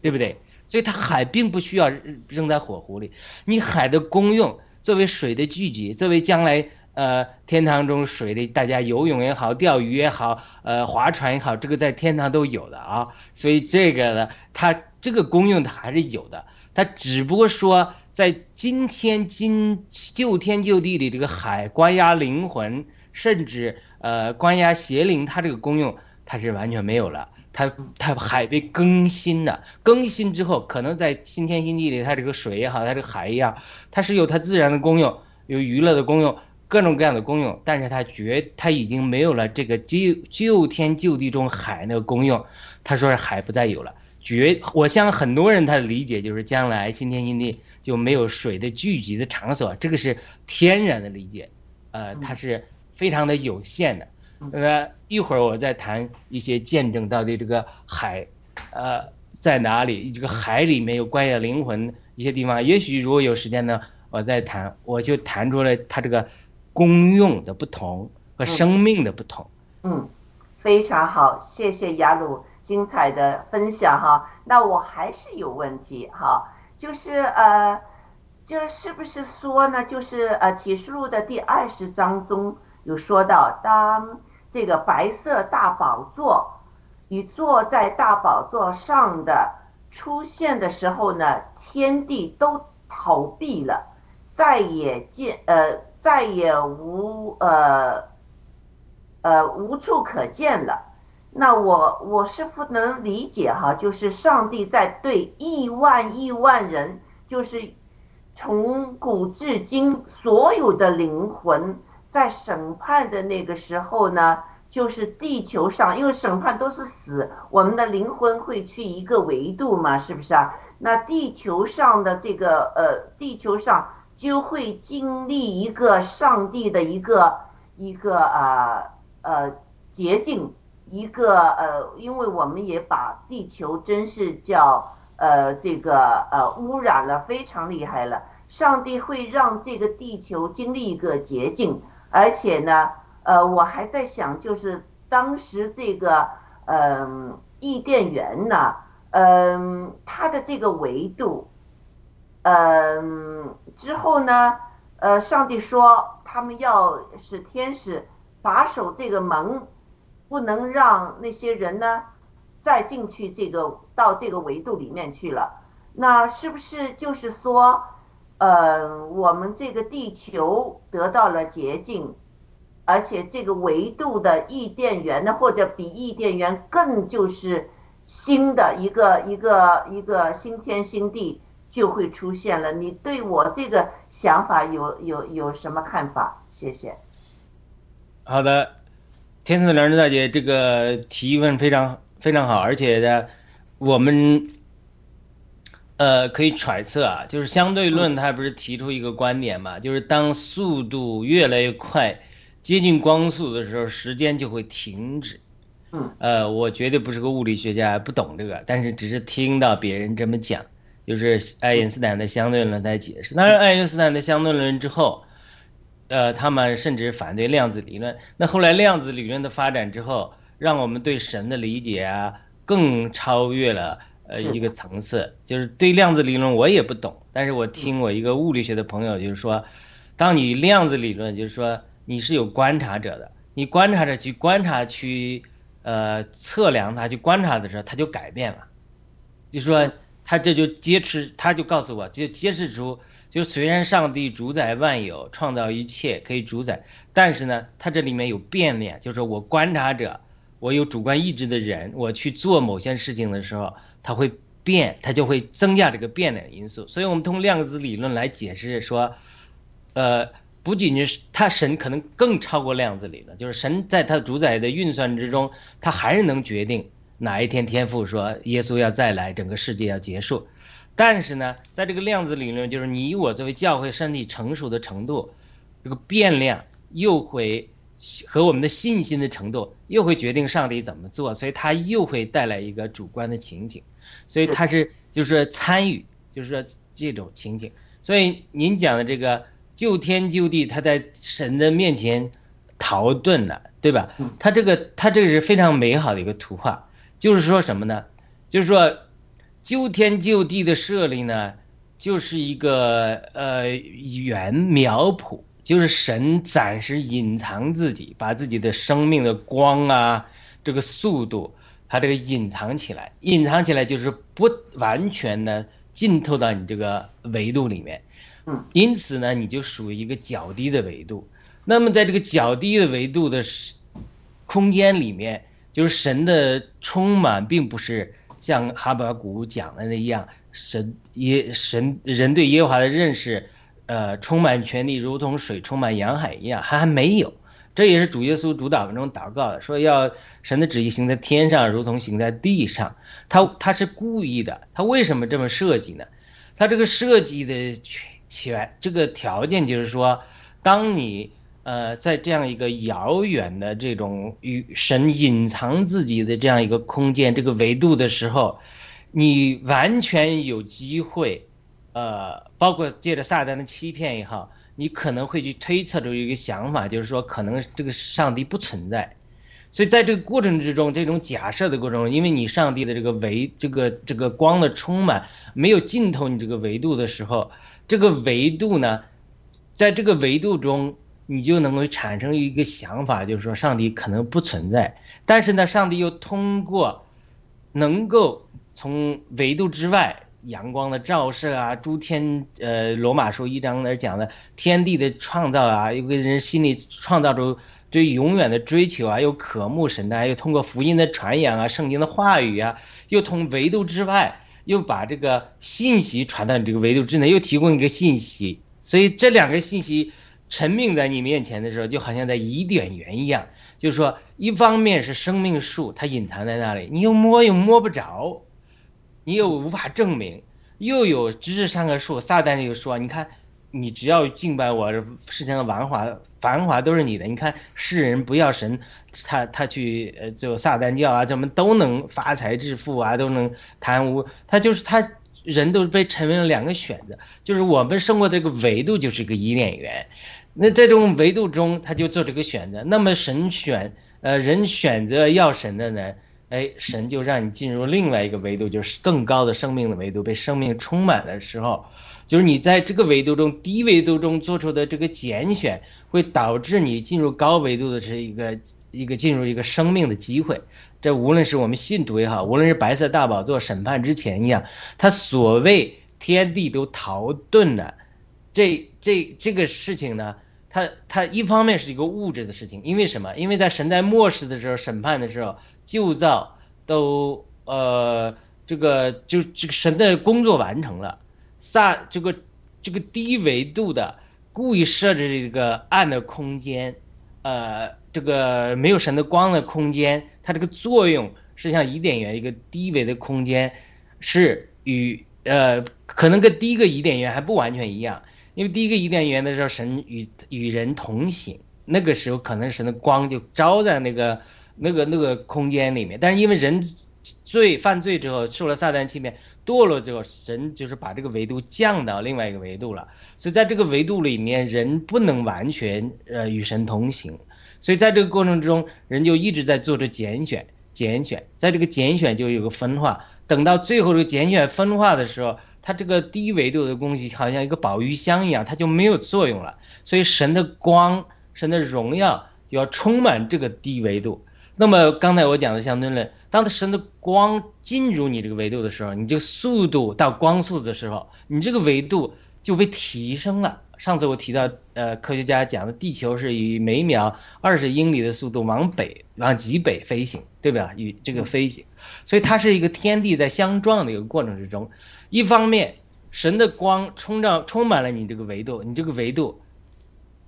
对不对？所以它海并不需要扔在火湖里。你海的功用，作为水的聚集，作为将来呃天堂中水里大家游泳也好，钓鱼也好，呃划船也好，这个在天堂都有的啊。所以这个呢，它这个功用它还是有的。它只不过说在今天今旧天旧地里，这个海关押灵魂，甚至。呃，关押邪灵，它这个功用它是完全没有了，它它海被更新了，更新之后，可能在新天新地里，它这个水也好，它这个海一样，它是有它自然的功用，有娱乐的功用，各种各样的功用，但是它绝它已经没有了这个救救天救地中海那个功用，他说是海不再有了。绝，我相信很多人他的理解就是将来新天新地就没有水的聚集的场所，这个是天然的理解，呃，它是非常的有限的。那一会儿我再谈一些见证，到底这个海，呃，在哪里？这个海里面有关于灵魂一些地方，也许如果有时间呢，我再谈，我就谈出来它这个功用的不同和生命的不同。嗯，非常好，谢谢雅鲁精彩的分享哈。那我还是有问题哈，就是呃，就是不是说呢？就是呃，启示录的第二十章中有说到，当这个白色大宝座与坐在大宝座上的出现的时候呢，天地都逃避了，再也见呃，再也无呃呃无处可见了。那我我是不能理解哈，就是上帝在对亿万亿万人，就是从古至今所有的灵魂，在审判的那个时候呢，就是地球上，因为审判都是死，我们的灵魂会去一个维度嘛，是不是啊？那地球上的这个呃，地球上就会经历一个上帝的一个一个呃呃捷径。一个呃，因为我们也把地球真是叫呃这个呃污染了，非常厉害了。上帝会让这个地球经历一个捷径，而且呢，呃，我还在想，就是当时这个嗯伊甸园呢，嗯，它的这个维度，嗯，之后呢，呃，上帝说他们要使天使把守这个门。不能让那些人呢再进去这个到这个维度里面去了。那是不是就是说，呃，我们这个地球得到了洁净，而且这个维度的伊甸园呢，或者比伊甸园更就是新的一个一个一个新天新地就会出现了？你对我这个想法有有有什么看法？谢谢。好的。天赐良知大姐，这个提问非常非常好，而且呢，我们呃可以揣测啊，就是相对论，它不是提出一个观点嘛，就是当速度越来越快，接近光速的时候，时间就会停止。嗯，呃，我绝对不是个物理学家，不懂这个，但是只是听到别人这么讲，就是爱因斯坦的相对论在解释。当然，爱因斯坦的相对论之后。呃，他们甚至反对量子理论。那后来量子理论的发展之后，让我们对神的理解啊，更超越了呃一个层次。就是对量子理论我也不懂，但是我听我一个物理学的朋友就是说，当你量子理论就是说你是有观察者的，你观察者去观察去呃测量它去观察的时候，它就改变了。就说他这就揭示，他就告诉我，就揭示出。就虽然上帝主宰万有，创造一切可以主宰，但是呢，它这里面有变面，就是我观察者，我有主观意志的人，我去做某些事情的时候，它会变，它就会增加这个变量因素。所以我们通过量子理论来解释说，呃，不仅仅是它神可能更超过量子理论，就是神在他主宰的运算之中，他还是能决定哪一天天父说耶稣要再来，整个世界要结束。但是呢，在这个量子理论，就是你我作为教会身体成熟的程度，这个变量又会和我们的信心的程度又会决定上帝怎么做，所以它又会带来一个主观的情景，所以他是就是说参与，就是说这种情景。所以您讲的这个就天就地，他在神的面前逃遁了，对吧？他这个他这个是非常美好的一个图画，就是说什么呢？就是说。就天就地的设立呢，就是一个呃原苗圃，就是神暂时隐藏自己，把自己的生命的光啊，这个速度，它这个隐藏起来，隐藏起来就是不完全的浸透到你这个维度里面，嗯，因此呢，你就属于一个较低的维度。那么在这个较低的维度的空间里面。就是神的充满，并不是像哈巴谷讲的那样，神耶神人对耶和华的认识，呃，充满权力，如同水充满洋海一样，还还没有。这也是主耶稣主祷文中祷告的，说要神的旨意行在天上，如同行在地上。他他是故意的，他为什么这么设计呢？他这个设计的全这个条件就是说，当你呃在这样一个遥远的这种与神隐藏自己的这样一个空间这个维度的时候，你完全有机会，呃，包括借着撒旦的欺骗也好。你可能会去推测出一个想法，就是说可能这个上帝不存在，所以在这个过程之中，这种假设的过程中，因为你上帝的这个维这个这个光的充满没有浸透你这个维度的时候，这个维度呢，在这个维度中，你就能够产生一个想法，就是说上帝可能不存在，但是呢，上帝又通过能够从维度之外。阳光的照射啊，诸天，呃，罗马书一章那讲的天地的创造啊，一个人心里创造出对永远的追求啊，又渴慕神的，又通过福音的传扬啊，圣经的话语啊，又从维度之外，又把这个信息传到你这个维度之内，又提供一个信息，所以这两个信息陈明在你面前的时候，就好像在伊甸园一样，就是说，一方面是生命树，它隐藏在那里，你又摸又摸不着。你又无法证明，又有知识上个树，撒旦就说：“你看，你只要敬拜我，世间的繁华繁华都是你的。你看世人不要神，他他去呃就撒旦教啊，怎么都能发财致富啊，都能贪污。他就是他人都被成为了两个选择，就是我们生活这个维度就是个伊甸园，那在这种维度中他就做这个选择。那么神选呃人选择要神的呢？哎，神就让你进入另外一个维度，就是更高的生命的维度，被生命充满的时候，就是你在这个维度中低维度中做出的这个拣选，会导致你进入高维度的是一个一个进入一个生命的机会。这无论是我们信徒也好，无论是白色大宝座审判之前一样，他所谓天地都逃遁了，这这这个事情呢，它它一方面是一个物质的事情，因为什么？因为在神在末世的时候审判的时候。旧造都呃，这个就这个神的工作完成了，萨这个这个低维度的故意设置这个暗的空间，呃，这个没有神的光的空间，它这个作用是像伊甸园一个低维的空间，是与呃可能跟第一个伊甸园还不完全一样，因为第一个伊甸园的时候神与与人同行，那个时候可能神的光就照在那个。那个那个空间里面，但是因为人罪犯罪之后受了撒旦欺骗堕落之后，神就是把这个维度降到另外一个维度了，所以在这个维度里面，人不能完全呃与神同行，所以在这个过程中，人就一直在做着拣选，拣选，在这个拣选就有个分化，等到最后这个拣选分化的时候，它这个低维度的东西好像一个保育箱一样，它就没有作用了，所以神的光、神的荣耀就要充满这个低维度。那么刚才我讲的相对论，当神的光进入你这个维度的时候，你这个速度到光速的时候，你这个维度就被提升了。上次我提到，呃，科学家讲的，地球是以每秒二十英里的速度往北、往极北飞行，对吧？与这个飞行，所以它是一个天地在相撞的一个过程之中。一方面，神的光充照充满了你这个维度，你这个维度，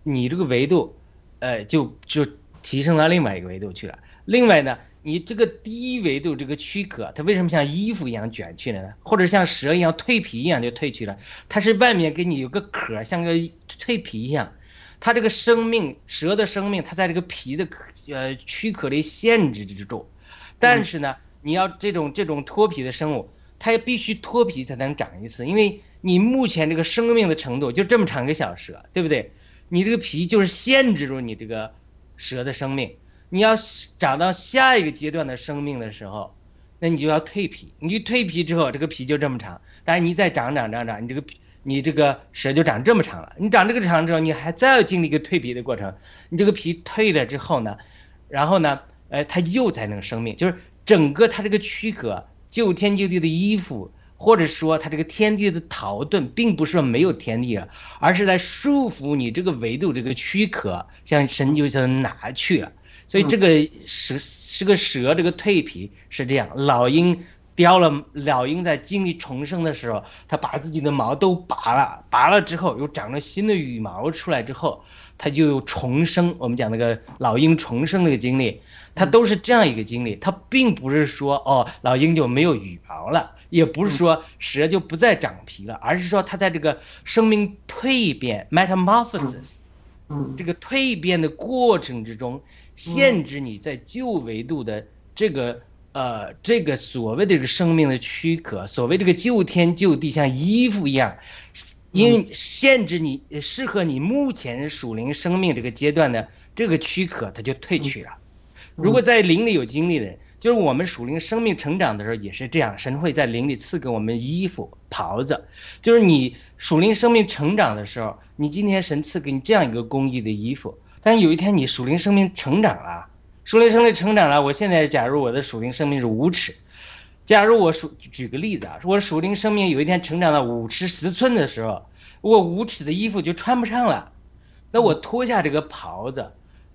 你这个维度，呃，就就提升到另外一个维度去了。另外呢，你这个低维度这个躯壳，它为什么像衣服一样卷去了呢？或者像蛇一样蜕皮一样就褪去了？它是外面给你有个壳，像个蜕皮一样。它这个生命，蛇的生命，它在这个皮的呃躯壳里限制之住。但是呢，你要这种这种脱皮的生物，它也必须脱皮才能长一次，因为你目前这个生命的程度就这么长一个小蛇，对不对？你这个皮就是限制住你这个蛇的生命。你要长到下一个阶段的生命的时候，那你就要蜕皮。你蜕皮之后，这个皮就这么长。但是你再长长长长，你这个皮，你这个蛇就长这么长了。你长这个长之后，你还再要经历一个蜕皮的过程。你这个皮蜕了之后呢，然后呢，呃，它又才能生命。就是整个它这个躯壳，就天就地的衣服，或者说它这个天地的逃遁，并不是说没有天地了，而是在束缚你这个维度这个躯壳，像神就像拿去了。所以这个蛇是个蛇，这个蜕皮是这样。老鹰叼了，老鹰在经历重生的时候，它把自己的毛都拔了，拔了之后又长了新的羽毛出来之后，它就有重生。我们讲那个老鹰重生那个经历，它都是这样一个经历。它并不是说哦，老鹰就没有羽毛了，也不是说蛇就不再长皮了，而是说它在这个生命蜕变 （metamorphosis）。嗯这个蜕变的过程之中，限制你在旧维度的这个呃这个所谓的这个生命的躯壳，所谓这个旧天旧地像衣服一样，因为限制你呃适合你目前属灵生命这个阶段的这个躯壳，它就褪去了。如果在灵里有经历的人，就是我们属灵生命成长的时候也是这样，神会在灵里赐给我们衣服、袍子。就是你属灵生命成长的时候，你今天神赐给你这样一个公益的衣服，但有一天你属灵生命成长了，属灵生命成长了，我现在假如我的属灵生命是五尺，假如我属举个例子啊，我属灵生命有一天成长到五尺十寸的时候，我五尺的衣服就穿不上了，那我脱下这个袍子。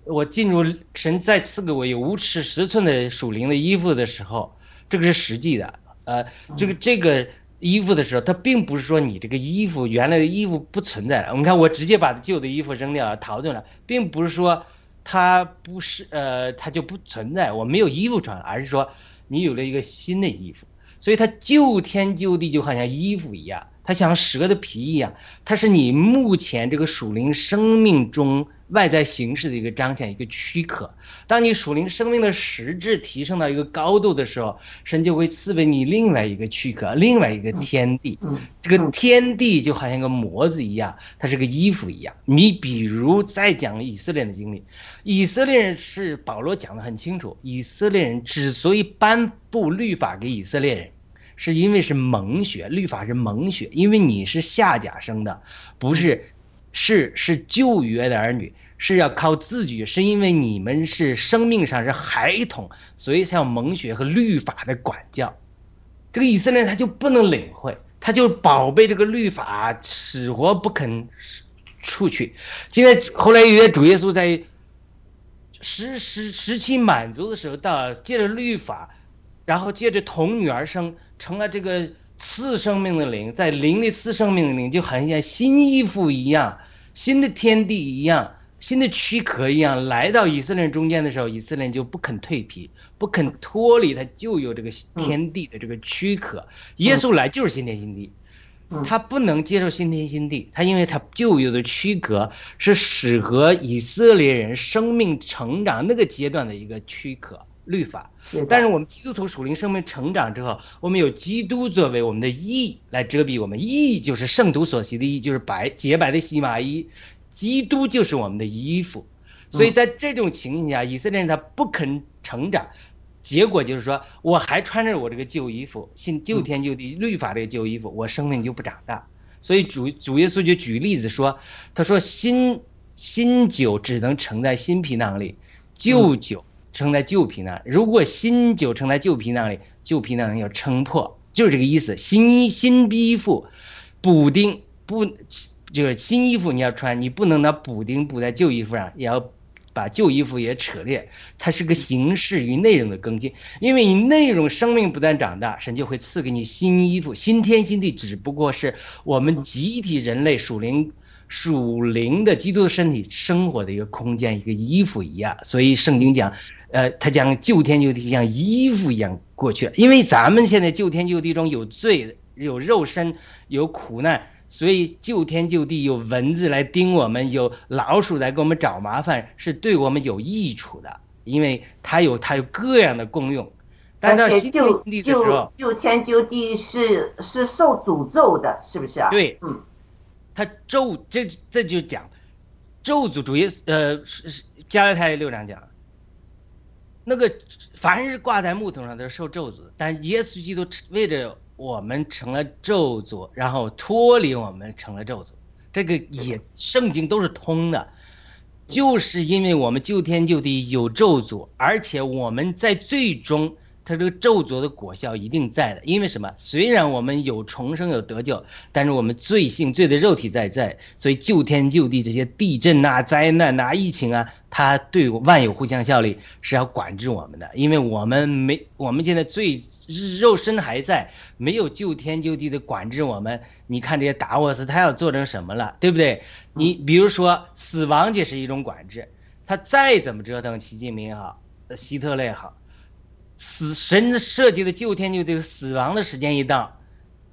我进入神再赐给我有五尺十寸的属灵的衣服的时候，这个是实际的。呃，这个这个衣服的时候，它并不是说你这个衣服原来的衣服不存在了。你看，我直接把旧的衣服扔掉了，逃掉了，并不是说它不是呃它就不存在，我没有衣服穿，而是说你有了一个新的衣服。所以它旧天旧地就好像衣服一样，它像蛇的皮一样，它是你目前这个属灵生命中外在形式的一个彰显，一个躯壳。当你属灵生命的实质提升到一个高度的时候，神就会赐给你另外一个躯壳，另外一个天地。嗯这个天地就好像一个模子一样，它是个衣服一样。你比如再讲以色列的经历，以色列人是保罗讲的很清楚，以色列人之所以颁布律法给以色列人。是因为是蒙血，律法是蒙血，因为你是下甲生的，不是，是是旧约的儿女，是要靠自己，是因为你们是生命上是孩童，所以才要蒙血和律法的管教。这个以色列人他就不能领会，他就宝贝这个律法，死活不肯出去。现在后来有些主耶稣在时时时期满足的时候，到借着律法，然后借着童女而生。成了这个次生命的灵，在灵里次生命的灵，就好像新衣服一样，新的天地一样，新的躯壳一样，来到以色列人中间的时候，以色列人就不肯蜕皮，不肯脱离他旧有这个天地的这个躯壳。耶稣来就是新天新地，他不能接受新天新地，他因为他旧有的躯壳是适合以色列人生命成长那个阶段的一个躯壳。律法，但是我们基督徒属灵生命成长之后，我们有基督作为我们的义来遮蔽我们，义就是圣徒所习的义，就是白洁白的洗麻衣，基督就是我们的衣服，所以在这种情形下，以色列人他不肯成长，结果就是说我还穿着我这个旧衣服，信旧天旧地律法这个旧衣服，我生命就不长大，所以主主耶稣就举例子说，他说新新酒只能盛在新皮囊里，旧酒。撑在旧皮囊，如果新酒盛在旧皮囊里，旧皮囊要撑破，就是这个意思。新衣新衣服，补丁不就是新衣服你要穿，你不能拿补丁补在旧衣服上，也要把旧衣服也扯裂。它是个形式与内容的更新，因为你内容生命不断长大，神就会赐给你新衣服。新天新地只不过是我们集体人类属灵。属灵的基督的身体生活的一个空间，一个衣服一样，所以圣经讲，呃，他讲救天救地像衣服一样过去了。因为咱们现在救天救地中有罪、有肉身、有苦难，所以救天救地有蚊子来叮我们，有老鼠来给我们找麻烦，是对我们有益处的，因为它有它有各样的功用。但到新天新地的时候，旧天救地是是受诅咒的，是不是啊？对，嗯。他咒这这就讲咒诅主义呃是是加拉太六章讲，那个凡是挂在木头上都是受咒诅，但耶稣基督为着我们成了咒诅，然后脱离我们成了咒诅，这个也圣经都是通的，就是因为我们救天救地有咒诅，而且我们在最终它这个咒诅的果效一定在的。因为什么？虽然我们有重生有得救，但是我们罪性罪的肉体在在，所以救天救地这些地震呐、灾难呐、疫情啊，它对万有互相效力是要管制我们的。因为我们没，我们现在最肉身还在，没有救天救地的管制我们。你看这些达沃斯，他要做成什么了，对不对？你比如说死亡就是一种管制，他再怎么折腾，习近平也好，呃希特勒也好，死神设计的救天救地，死亡的时间一到，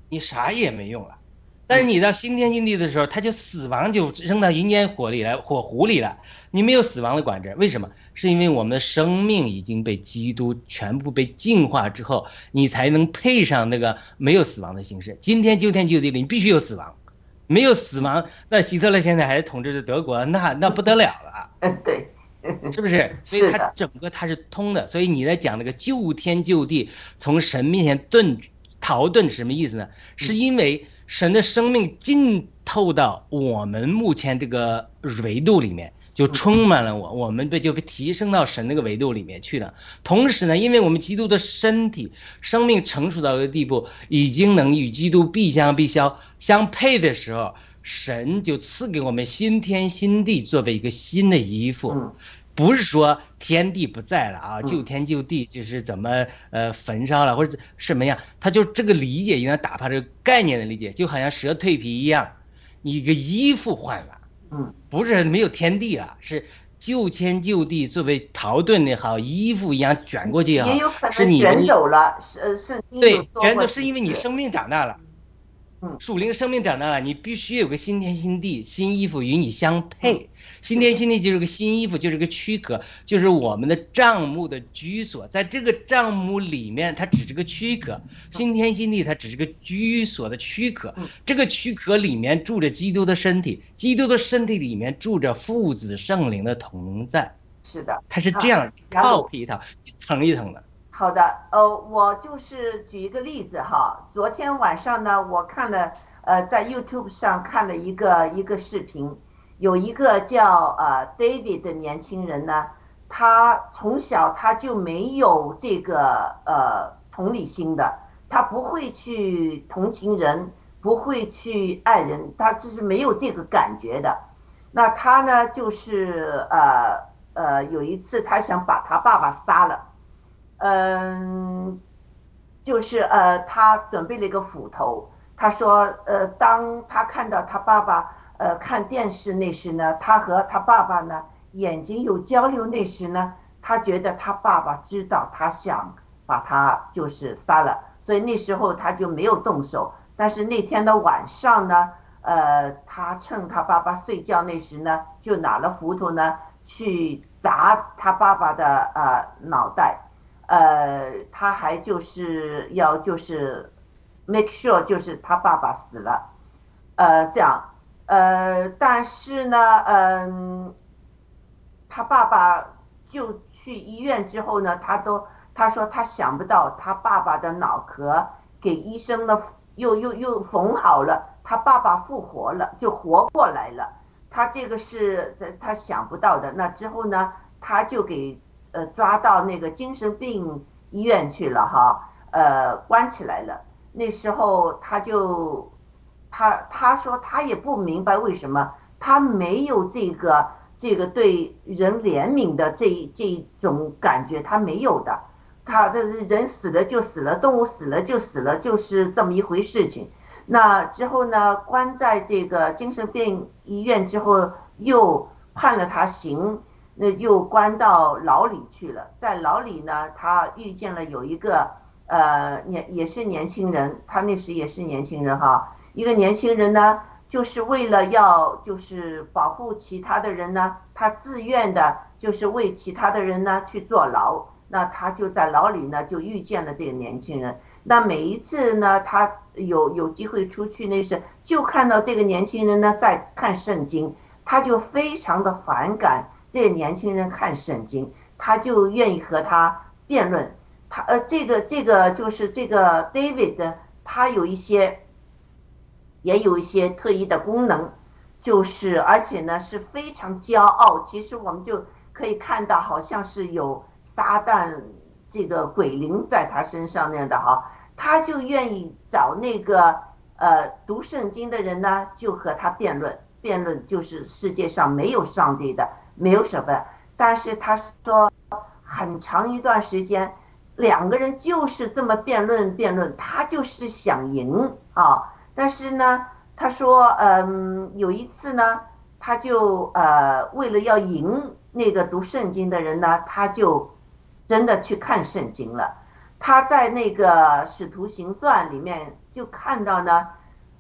你啥也没用了。但是你到新天新地的时候，他就死亡就扔到阴间火里来，火湖里了。你没有死亡的管制，为什么？是因为我们的生命已经被基督全部被净化之后，你才能配上那个没有死亡的形式。今天救天救地里，你必须有死亡，没有死亡，那希特勒现在还统治着德国，那那不得了了。嗯，对，是不是？[LAUGHS] 所以它整个它是通的。所以你在讲那个救天救地，从神面前遁逃遁是什么意思呢？是因为神的生命浸透到我们目前这个维度里面。就充满了我，我们被就被提升到神那个维度里面去了。同时呢，因为我们基督的身体生命成熟到一个地步，已经能与基督必相必消相配的时候，神就赐给我们新天新地作为一个新的衣服。嗯不是说天地不在了啊，旧天旧地就是怎么呃焚烧了或者什么样，他就这个理解应该打破这个概念的理解，就好像蛇蜕皮一样，你一个衣服换了，嗯，不是没有天地了，是旧天旧地作为陶遁也好，衣服一样卷过去也好也有可，是你能卷走了，是呃圣经有对卷走是因为你生命长大了。嗯属灵生命长大了，你必须有个新天新地，新衣服与你相配。新天新地就是个新衣服，就是个躯壳，就是我们的帐目的居所。在这个帐目里面，它只是个躯壳；新天新地，它只是个居所的躯壳嗯。这个躯壳里面住着基督的身体，基督的身体里面住着父子圣灵的同在。是的。它是这样套配一套，一层一层的。好的，呃，我就是举一个例子哈。昨天晚上呢，我看了，呃，在 YouTube 上看了一个一个视频，有一个叫呃 David 的年轻人呢，他从小他就没有这个呃同理心的，他不会去同情人，不会去爱人，他就是没有这个感觉的。那他呢，就是呃呃，有一次他想把他爸爸杀了。嗯，就是呃，他准备了一个斧头。他说，呃，当他看到他爸爸呃看电视那时呢，他和他爸爸呢眼睛有交流那时呢，他觉得他爸爸知道他想把他就是杀了，所以那时候他就没有动手。但是那天的晚上呢，呃，他趁他爸爸睡觉那时呢，就拿了斧头呢去砸他爸爸的呃脑袋。呃，他还就是要就是 make sure 就是他爸爸死了，呃，这样，呃，但是呢，嗯，他爸爸就去医院之后呢，他都他说他想不到他爸爸的脑壳给医生呢又又又缝好了，他爸爸复活了，就活过来了，他这个是他想不到的。那之后呢，他就给呃抓到那个精神病医院去了哈，呃关起来了。那时候他就他他说他也不明白为什么他没有这个这个对人怜悯的这这种感觉，他没有的。他的人死了就死了，动物死了就死了，就是这么一回事情。那之后呢，关在这个精神病医院之后，又判了他刑。那又关到牢里去了，在牢里呢，他遇见了有一个呃年也是年轻人，他那时也是年轻人哈，一个年轻人呢，就是为了要就是保护其他的人呢，他自愿的就是为其他的人呢去坐牢，那他就在牢里呢就遇见了这个年轻人，那每一次呢，他有有机会出去那是就看到这个年轻人呢在看圣经，他就非常的反感。这个年轻人看圣经，他就愿意和他辩论。他呃，这个这个就是这个 David，他有一些，也有一些特异的功能，就是而且呢是非常骄傲。其实我们就可以看到，好像是有撒旦这个鬼灵在他身上那样的哈，他就愿意找那个呃读圣经的人呢，就和他辩论，辩论就是世界上没有上帝的，没有什么。但是他说，很长一段时间，两个人就是这么辩论辩论，他就是想赢啊。但是呢，他说，嗯，有一次呢，他就呃为了要赢那个读圣经的人呢，他就真的去看圣经了。他在那个《使徒行传》里面就看到呢，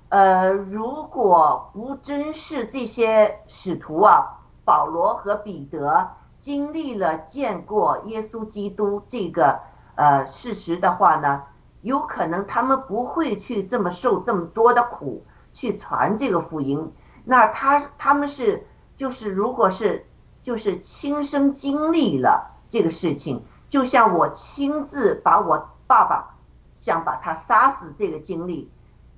呃，如果不真是这些使徒啊，保罗和彼得经历了见过耶稣基督这个呃事实的话呢，有可能他们不会去这么受这么多的苦去传这个福音。那他他们是就是如果是就是亲身经历了这个事情，就像我亲自把我爸爸想把他杀死这个经历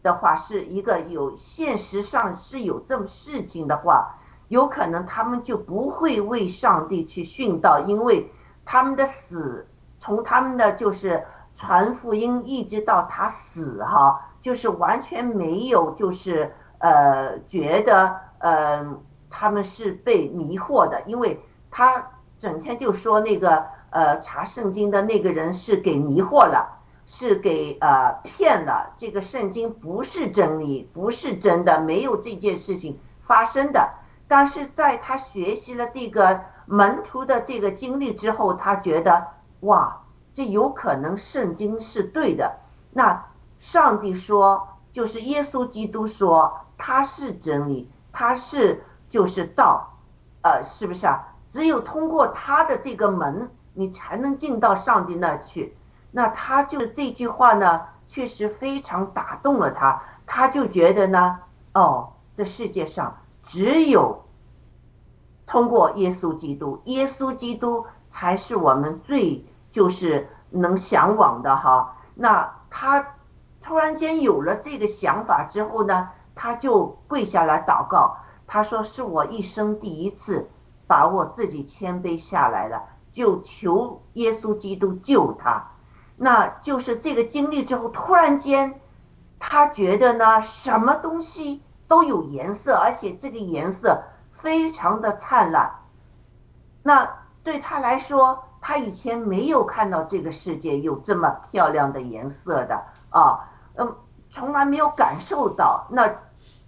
的话，是一个有现实上是有这么事情的话，有可能他们就不会为上帝去殉道，因为他们的死从他们的就是传福音一直到他死哈，就是完全没有就是呃觉得呃他们是被迷惑的，因为他整天就说那个呃查圣经的那个人是给迷惑了。是给呃骗了，这个圣经不是真理，不是真的，没有这件事情发生的。但是在他学习了这个门徒的这个经历之后，他觉得哇，这有可能圣经是对的。那上帝说，就是耶稣基督说他是真理，他是就是道，呃，是不是啊？只有通过他的这个门，你才能进到上帝那去。那他就这句话呢，确实非常打动了他。他就觉得呢，哦，这世界上只有通过耶稣基督，耶稣基督才是我们最就是能向往的哈。那他突然间有了这个想法之后呢，他就跪下来祷告。他说：“是我一生第一次把我自己谦卑下来了，就求耶稣基督救他。”那就是这个经历之后，突然间，他觉得呢，什么东西都有颜色，而且这个颜色非常的灿烂。那对他来说，他以前没有看到这个世界有这么漂亮的颜色的啊，嗯，从来没有感受到。那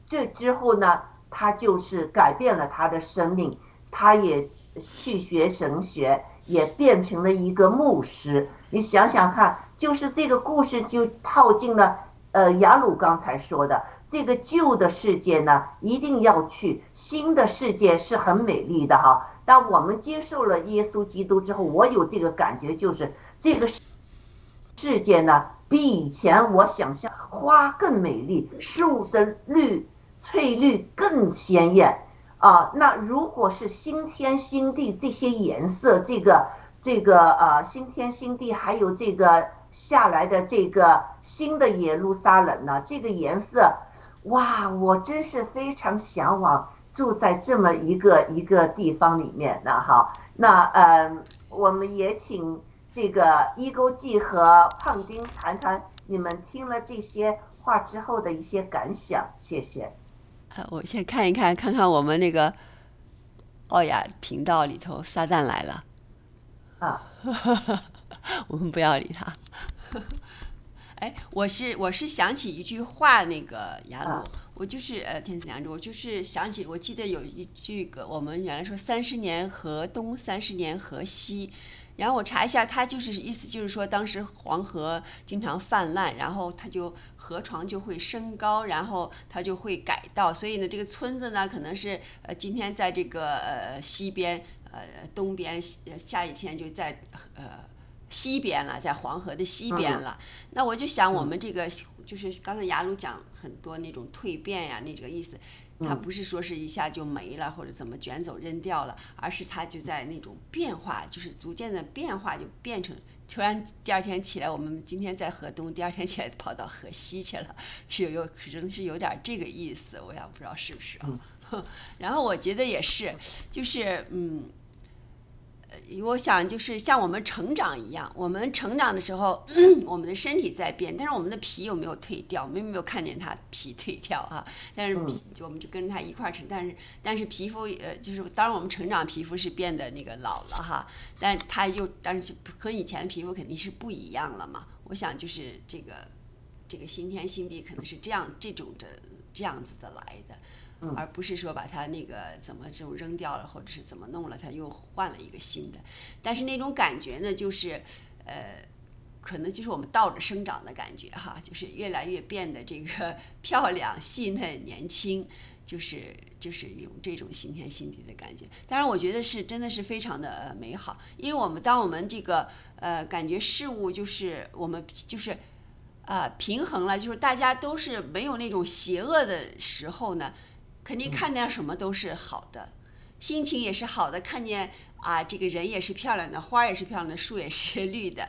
这之后呢，他就是改变了他的生命，他也去学神学，也变成了一个牧师。你想想看，就是这个故事就套进了，呃，雅鲁刚才说的这个旧的世界呢，一定要去新的世界是很美丽的哈。当我们接受了耶稣基督之后，我有这个感觉，就是这个世界呢，比以前我想象花更美丽，树的绿翠绿更鲜艳啊。那如果是新天新地这些颜色，这个。这个呃，新天新地，还有这个下来的这个新的耶路撒冷呢，这个颜色，哇，我真是非常向往住在这么一个一个地方里面的哈。那呃，我们也请这个一勾记和胖丁谈谈你们听了这些话之后的一些感想，谢谢。呃，我先看一看，看看我们那个奥雅频道里头，撒旦来了。啊，[LAUGHS] 我们不要理他。哎，我是我是想起一句话，那个雅鲁，我就是呃天赐良知，我就是想起，我记得有一句个，我们原来说三十年河东，三十年河西。然后我查一下，它就是意思就是说，当时黄河经常泛滥，然后它就河床就会升高，然后它就会改道，所以呢，这个村子呢，可能是呃今天在这个呃西边。呃，东边下一天就在呃西边了，在黄河的西边了。那我就想，我们这个就是刚才雅鲁讲很多那种蜕变呀，那这个意思，它不是说是一下就没了或者怎么卷走扔掉了，而是它就在那种变化，就是逐渐的变化，就变成突然第二天起来，我们今天在河东，第二天起来跑到河西去了，[LAUGHS] 是有有可能是有点这个意思，我也不知道是不是啊。[LAUGHS] 然后我觉得也是，[SNIFFS] 就是嗯。我想就是像我们成长一样，我们成长的时候，我们的身体在变，但是我们的皮有没有退掉？我们有没有看见它皮退掉啊？但是皮我们就跟着它一块儿成，但是但是皮肤呃，就是当然我们成长皮肤是变得那个老了哈，但它又但是就和以前的皮肤肯定是不一样了嘛。我想就是这个这个新天新地可能是这样这种的这样子的来的。而不是说把它那个怎么就扔掉了，或者是怎么弄了，它又换了一个新的。但是那种感觉呢，就是，呃，可能就是我们倒着生长的感觉哈，就是越来越变得这个 [LAUGHS] 漂亮、细嫩、年轻，就是就是有这种新天新地的感觉。当然，我觉得是真的是非常的美好，因为我们当我们这个呃感觉事物就是我们就是。啊、平衡了，就是大家都是没有那种邪恶的时候呢，肯定看见什么都是好的，心情也是好的，看见啊这个人也是漂亮的，花也是漂亮的，树也是绿的。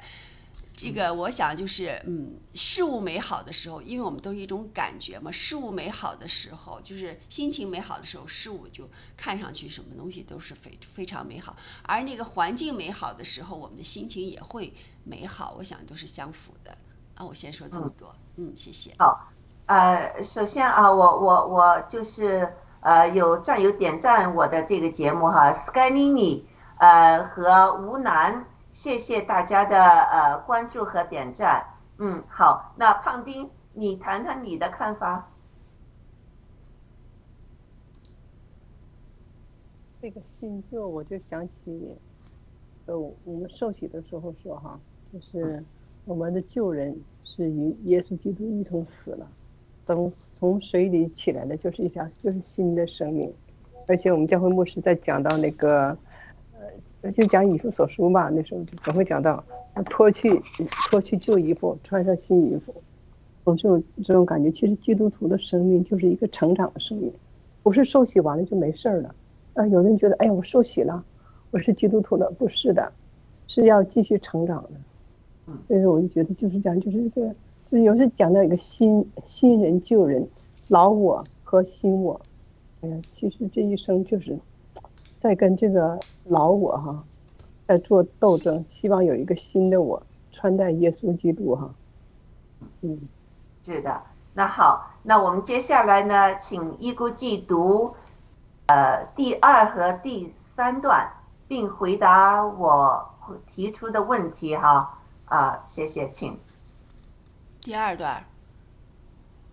这个我想就是，嗯，事物美好的时候，因为我们都是一种感觉嘛，事物美好的时候，就是心情美好的时候，事物就看上去什么东西都是非非常美好。而那个环境美好的时候，我们的心情也会美好，我想都是相符的。啊，我先说这么多，嗯，谢谢。好，呃，首先啊，我我我就是呃有战友点赞我的这个节目哈，Sky Nini，呃和吴楠，谢谢大家的呃关注和点赞。嗯，好，那胖丁，你谈谈你的看法。这个新旧，我就想起，呃，我们受洗的时候说哈，就是我们的旧人是与耶稣基督一同死了，等从水里起来的，就是一条就是新的生命。而且我们教会牧师在讲到那个，呃，就讲以父所书嘛，那时候就总会讲到，要脱去脱去旧衣服，穿上新衣服。有这种这种感觉，其实基督徒的生命就是一个成长的生命，不是受洗完了就没事儿了。啊，有人觉得，哎呀，我受洗了，我是基督徒了，不是的，是要继续成长的。所以说，我就觉得就是讲，就是这个，有时讲到一个新新人旧人，老我和新我。哎呀，其实这一生就是在跟这个老我哈，在做斗争，希望有一个新的我，穿戴耶稣基督哈。嗯，是的，那好，那我们接下来呢，请一姑记读呃第二和第三段，并回答我提出的问题哈。啊，谢谢，请第二段，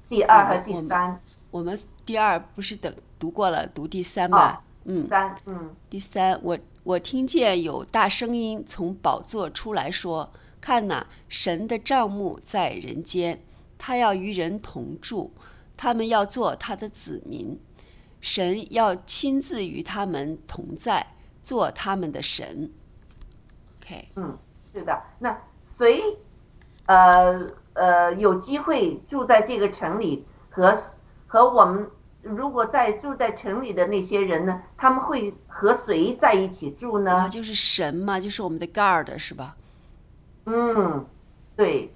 第二和第三，我们第二不是等读过了，读第三吧？嗯，三，嗯第三，我我听见有大声音从宝座出来说：“看哪，神的帐幕在人间，他要与人同住，他们要做他的子民，神要亲自与他们同在，做他们的神。”OK，嗯，是的。那谁呃呃有机会住在这个城里和和我们如果在住在城里的那些人呢，他们会和谁在一起住呢？啊，就是神嘛，就是我们的 guard 是吧？嗯，对，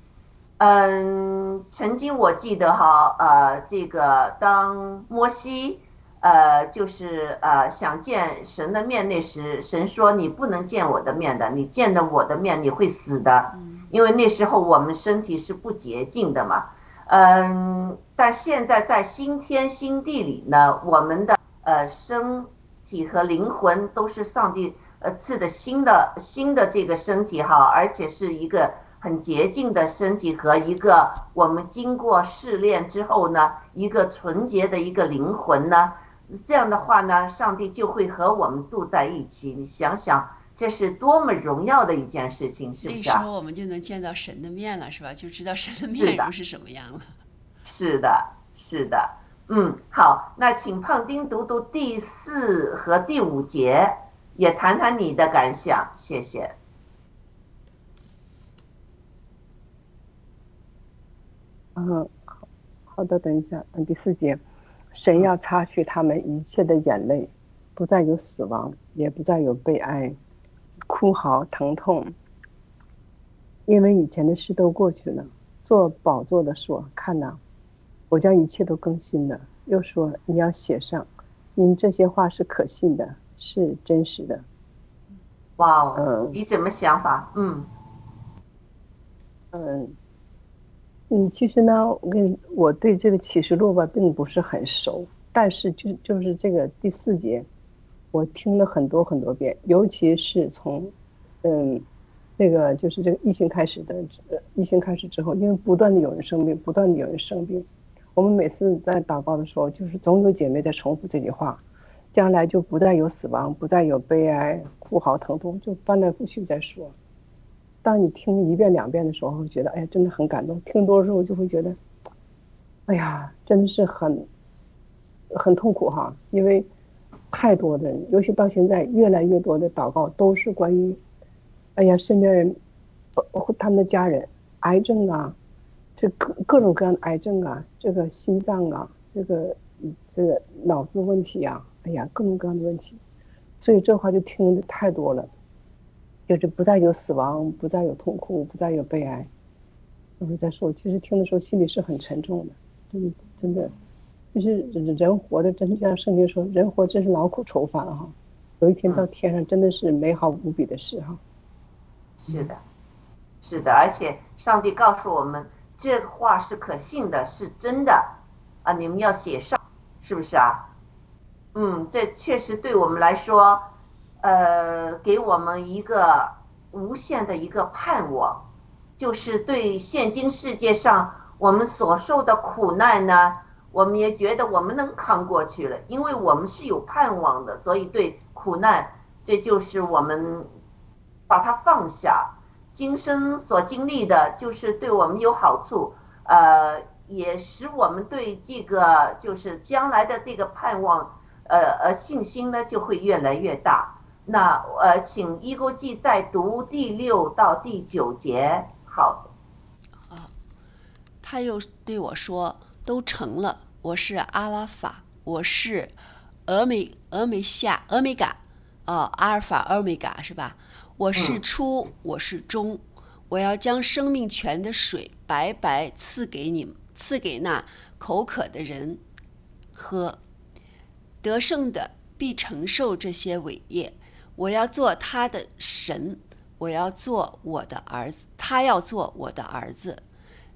嗯，曾经我记得哈，呃，这个当摩西，呃，就是呃想见神的面那时，神说你不能见我的面的，你见了我的面你会死的，因为那时候我们身体是不洁净的嘛，嗯，但现在在新天新地里呢，我们的呃身体和灵魂都是上帝呃赐的新的新的这个身体哈，而且是一个很洁净的身体和一个我们经过试炼之后呢，一个纯洁的一个灵魂呢，这样的话呢，上帝就会和我们住在一起。你想想，这是多么荣耀的一件事情，是不是啊？那时候我们就能见到神的面了，是吧？就知道神的面容是什么样了。是的，是的，嗯，好，那请胖丁读读第四和第五节，也谈谈你的感想，谢谢。嗯，好好的，等一下，嗯，第四节，神要擦去他们一切的眼泪，不再有死亡，也不再有悲哀、哭嚎、疼痛，因为以前的事都过去了。做宝座的说：“看呐，我将一切都更新了。”又说：“你要写上，因这些话是可信的，是真实的。”哇哦，嗯你怎么想法？嗯嗯嗯，其实呢，我跟你我对这个启示录吧并不是很熟，但是就就是这个第四节，我听了很多很多遍，尤其是从嗯那个就是这个疫情开始的疫情开始之后，因为不断的有人生病，不断的有人生病，我们每次在祷告的时候，就是总有姐妹在重复这句话，将来就不再有死亡，不再有悲哀、哭嚎、疼痛，就翻来覆去在说。当你听一遍两遍的时候，会觉得哎呀，真的很感动；听多了之后就会觉得，哎呀，真的是很很痛苦哈，因为太多的人，尤其到现在越来越多的祷告都是关于，哎呀，身边人，包括他们的家人，癌症啊，这各各种各样的癌症啊，这个心脏啊，这个这个脑子问题啊，哎呀，各种各样的问题，所以这话就听的太多了。就是不再有死亡，不再有痛苦，不再有悲哀。我就在说，其实听的时候心里是很沉重的，真的真的，就是人人活的，真像圣经说，人活真是劳苦愁烦哈。有一天到天上，真的是美好无比的事哈。是的，是的，而且上帝告诉我们，这话是可信的，是真的啊！你们要写上，是不是啊？嗯，这确实对我们来说，呃，给我们一个无限的一个盼望，就是对现今世界上我们所受的苦难呢，我们也觉得我们能扛过去了，因为我们是有盼望的，所以对苦难，这就是我们把它放下。今生所经历的，就是对我们有好处，呃，也使我们对这个就是将来的这个盼望，呃呃信心呢就会越来越大。那呃，请一勾记再读第六到第九节。好，他又对我说：“都成了，我是阿拉法，我是俄美俄美夏俄美嘎，哦，阿尔法欧米伽是吧？我是嗯初，我是终，我要将生命泉的水白白赐给你们，赐给那口渴的人喝。得胜的必承受这些伟业，我要做他的神，我要做我的儿子，他要做我的儿子。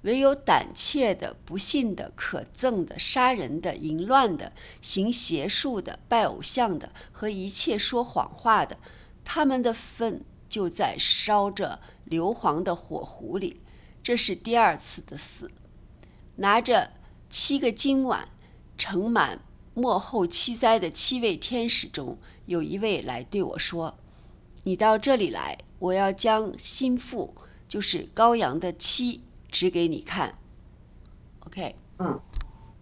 唯有胆怯的、不信的、可憎的、杀人的、淫乱的、行邪术的、拜偶像的和一切说谎话的，他们的粪就在烧着硫磺的火壶里。这是第二次的死。拿着七个金碗盛满末后七灾的七位天使中，有一位来对我说：“你到这里来，我要将心腹，就是羔羊的妻，指给你看。” OK，嗯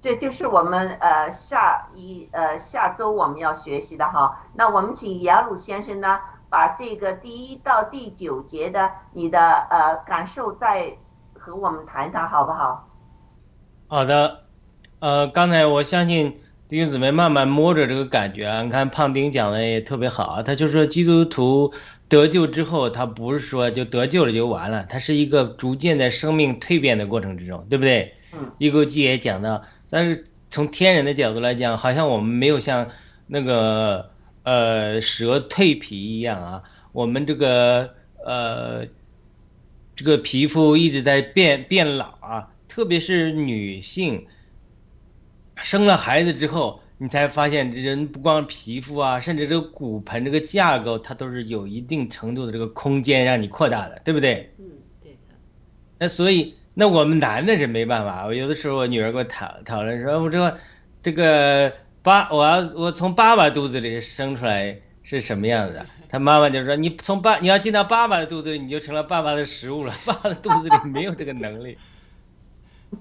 这就是我们呃下一呃下周我们要学习的哈。那我们请雅鲁先生呢，把这个第一到第九节的你的呃感受再和我们谈谈，好不好？好的，呃，刚才我相信弟兄姊妹慢慢摸着这个感觉啊，你看胖丁讲的也特别好啊，他就说基督徒得救之后，他不是说就得救了就完了，他是一个逐渐在生命蜕变的过程之中，对不对？嗯，一勾记也讲到，但是从天人的角度来讲，好像我们没有像那个呃蛇蜕皮一样啊，我们这个呃这个皮肤一直在变变老啊，特别是女性生了孩子之后，你才发现这人不光皮肤啊，甚至这个骨盆这个架构，它都是有一定程度的这个空间让你扩大的，对不对？嗯，对的，那所以，那我们男的是没办法。我有的时候我女儿跟我讨讨论说，我说这个爸，我要我从爸爸肚子里生出来是什么样子的？他妈妈就说，你从爸你要进到爸爸的肚子里，你就成了爸爸的食物了。爸爸的肚子里没有这个能力，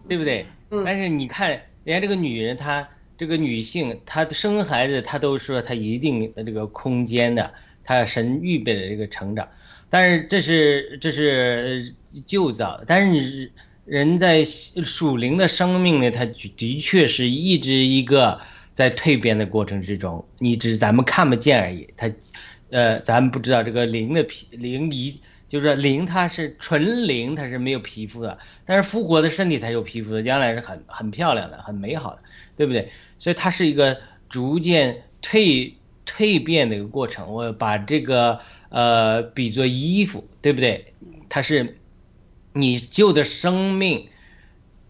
对不对？嗯但是你看人家这个女人，她这个女性，她生孩子，她都说她一定的这个空间的，她神预备的这个成长。但是这是这是旧造，但是你人在属灵的生命呢，它的确是一直一个在蜕变的过程之中，你只是咱们看不见而已。它，呃，咱们不知道这个灵的皮灵一就是灵，它是纯灵，它是没有皮肤的，但是复活的身体才有皮肤的，将来是很很漂亮的，很美好的，对不对？所以它是一个逐渐蜕蜕变的一个过程。我把这个呃比作衣服，对不对？它是你旧的生命，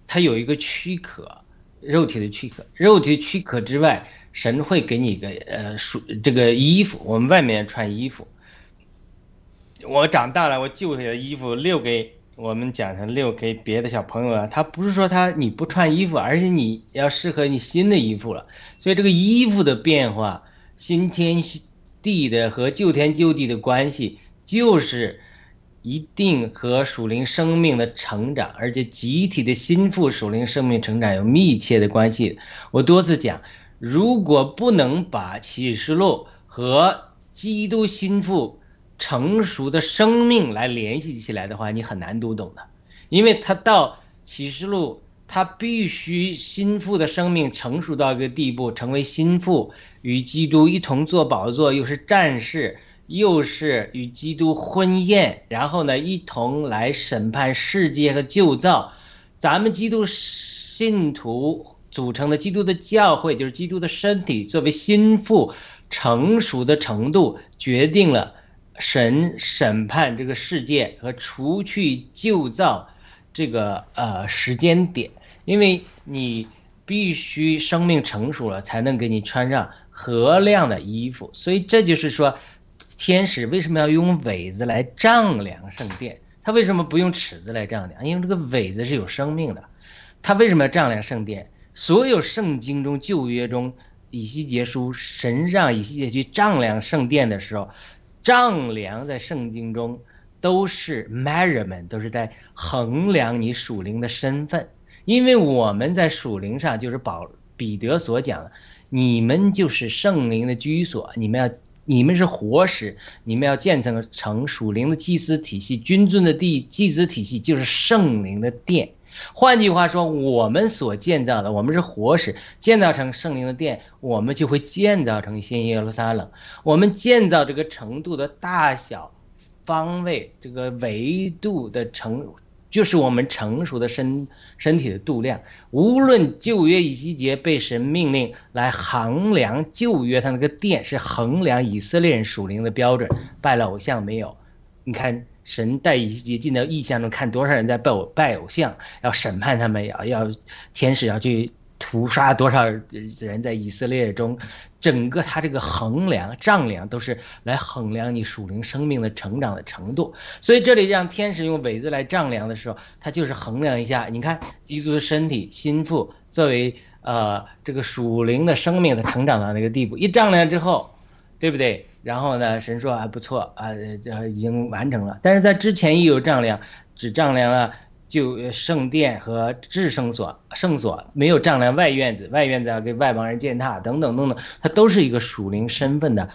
它有一个躯壳，肉体的躯壳，肉体躯壳之外，神会给你一个呃属这个衣服，我们外面穿衣服。我长大了，我旧的衣服留给我们讲成六给别的小朋友啊。他不是说他你不穿衣服，而是你要适合你新的衣服了。所以这个衣服的变化，新天地的和旧天旧地的关系，就是一定和属灵生命的成长，而且集体的心腹属灵生命成长有密切的关系。我多次讲，如果不能把启示录和基督心腹成熟的生命来联系起来的话，你很难读懂的，因为他到启示录，他必须心腹的生命成熟到一个地步，成为心腹，与基督一同坐宝座，又是战士，又是与基督婚宴，然后呢，一同来审判世界和旧造。咱们基督信徒组成的基督的教会，就是基督的身体，作为心腹成熟的程度，决定了。神审判这个世界和除去旧造这个呃时间点，因为你必须生命成熟了，才能给你穿上合量的衣服。所以这就是说，天使为什么要用苇子来丈量圣殿？他为什么不用尺子来丈量？因为这个苇子是有生命的。他为什么要丈量圣殿？所有圣经中旧约中以西结书，神让以西结去丈量圣殿的时候。丈量在圣经中都是 measurement，都是在衡量你属灵的身份，因为我们在属灵上就是保彼得所讲的，你们就是圣灵的居所，你们要你们是活石，你们要建成成属灵的祭司体系，君尊的地祭司体系就是圣灵的殿。换句话说，我们所建造的，我们是活石，建造成圣灵的殿，我们就会建造成新耶路撒冷。我们建造这个程度的大小、方位、这个维度的成，就是我们成熟的身身体的度量。无论旧约以西结被神命令来衡量旧约，他那个殿是衡量以色列人属灵的标准，拜了偶像没有？你看。神带以西结进到异象中，看多少人在拜偶拜偶像，要审判他们，要要天使要去屠杀多少人在以色列中，整个他这个衡量丈量都是来衡量你属灵生命的成长的程度。所以这里让天使用苇子来丈量的时候，他就是衡量一下，你看基督的身体心腹作为呃这个属灵的生命的成长到那个地步，一丈量之后，对不对？然后呢，神说还不错啊，这已经完成了。但是在之前也有丈量，只丈量了就圣殿和至圣所、圣所，没有丈量外院子。外院子要给外邦人践踏，等等等等，它都是一个属灵身份的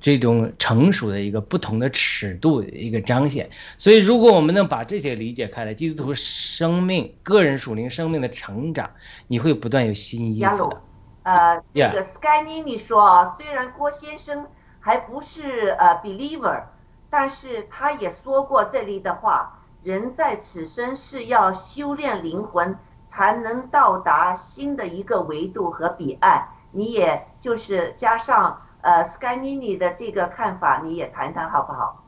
这种成熟的一个不同的尺度的一个彰显。所以，如果我们能把这些理解开来，基督徒生命、个人属灵生命的成长，你会不断有新衣服的。呃，这个 Sky Nini 说啊，虽然郭先生。还不是呃 believer，但是他也说过这里的话：人在此生是要修炼灵魂，才能到达新的一个维度和彼岸。你也就是加上呃 Skynini 的这个看法，你也谈谈好不好？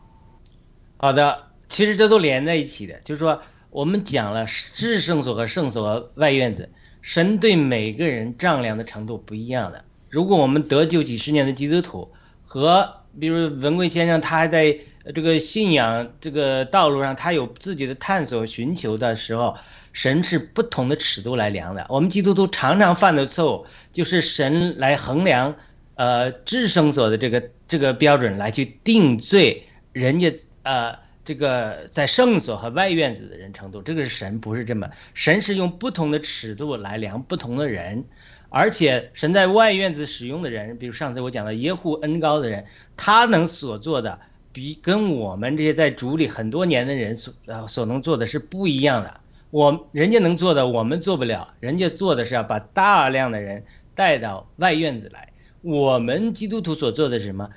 好的，其实这都连在一起的，就是说我们讲了至圣所和圣所和外院子，神对每个人丈量的程度不一样的。如果我们得救几十年的基督徒，和比如文贵先生，他还在这个信仰这个道路上，他有自己的探索寻求的时候，神是不同的尺度来量的。我们基督徒常常犯的错误，就是神来衡量，呃，至圣所的这个这个标准来去定罪人家呃这个在圣所和外院子的人程度，这个是神不是这么，神是用不同的尺度来量不同的人。而且神在外院子使用的人，比如上次我讲的耶户恩高的人，他能所做的，比跟我们这些在主里很多年的人所呃所能做的是不一样的。我人家能做的，我们做不了。人家做的是要把大量的人带到外院子来。我们基督徒所做的是什么？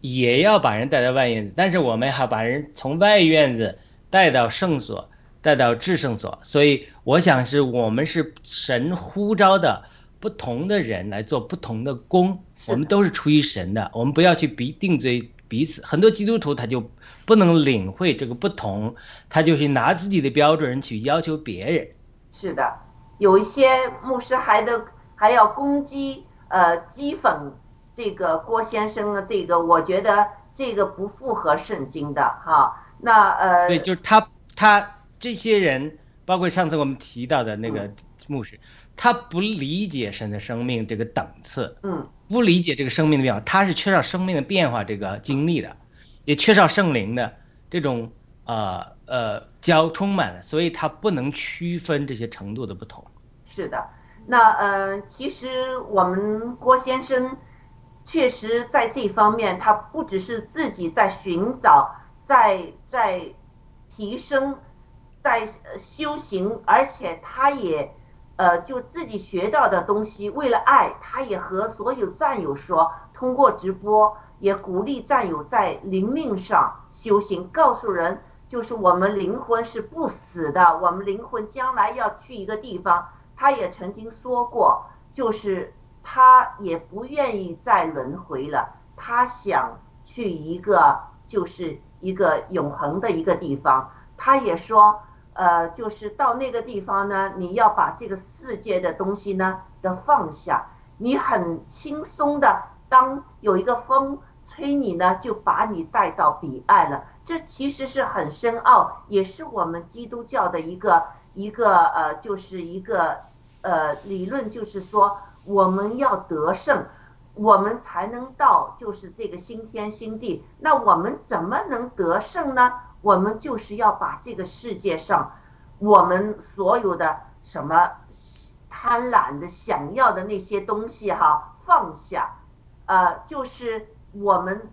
也要把人带到外院子，但是我们还把人从外院子带到圣所，带到至圣所。所以我想是我们是神呼召的。不同的人来做不同的工，我们都是出于神的，我们不要去比定罪彼此。很多基督徒他就不能领会这个不同，他就是拿自己的标准去要求别人。是的，有一些牧师还得还要攻击呃讥讽这个郭先生啊，这个我觉得这个不符合圣经的哈。那呃，对，就是他他这些人，包括上次我们提到的那个牧师，他不理解神的生命这个等次，嗯不理解这个生命的变化，他是缺少生命的变化这个经历的，也缺少圣灵的这种呃呃交充满的，所以他不能区分这些程度的不同。是的，那呃，其实我们郭先生确实在这方面，他不只是自己在寻找，在在提升，在呃修行，而且他也呃就自己学到的东西，为了爱，他也和所有战友说，通过直播也鼓励战友在灵命上修行，告诉人。就是我们灵魂是不死的，我们灵魂将来要去一个地方。他也曾经说过，就是他也不愿意再轮回了，他想去一个就是一个永恒的一个地方。他也说，呃，就是到那个地方呢，你要把这个世界的东西呢的放下，你很轻松的，当有一个风吹你呢，就把你带到彼岸了。这其实是很深奥，也是我们基督教的一个一个呃，就是一个呃理论，就是说我们要得胜，我们才能到就是这个新天新地。那我们怎么能得胜呢？我们就是要把这个世界上我们所有的什么贪婪的、想要的那些东西哈放下，呃，就是我们。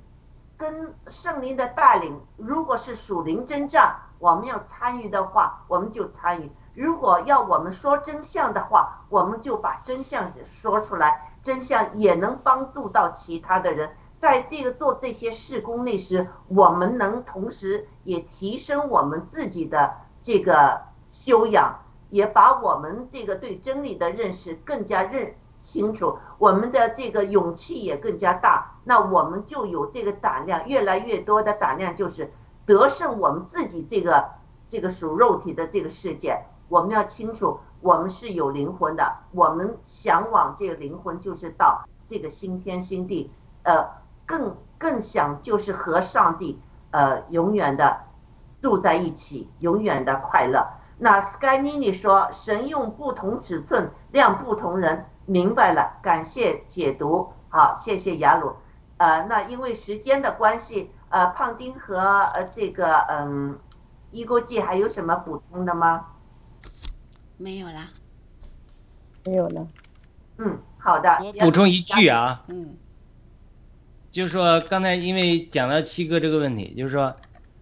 跟圣灵的带领，如果是属灵征战，我们要参与的话，我们就参与；如果要我们说真相的话，我们就把真相说出来。真相也能帮助到其他的人，在这个做这些事工那时，我们能同时也提升我们自己的这个修养，也把我们这个对真理的认识更加认。清楚，我们的这个勇气也更加大，那我们就有这个胆量，越来越多的胆量，就是得胜我们自己这个这个属肉体的这个世界。我们要清楚，我们是有灵魂的，我们向往这个灵魂就是到这个新天新地，呃，更更想就是和上帝呃永远的住在一起，永远的快乐。那 Sky Nini 说，神用不同尺寸量不同人。明白了，感谢解读。好，谢谢雅鲁。呃，那因为时间的关系，呃，胖丁和呃这个嗯，一锅记还有什么补充的吗？没有啦。没有了。嗯，好的。我补充一句啊，嗯，就是说刚才因为讲到七哥这个问题，就是说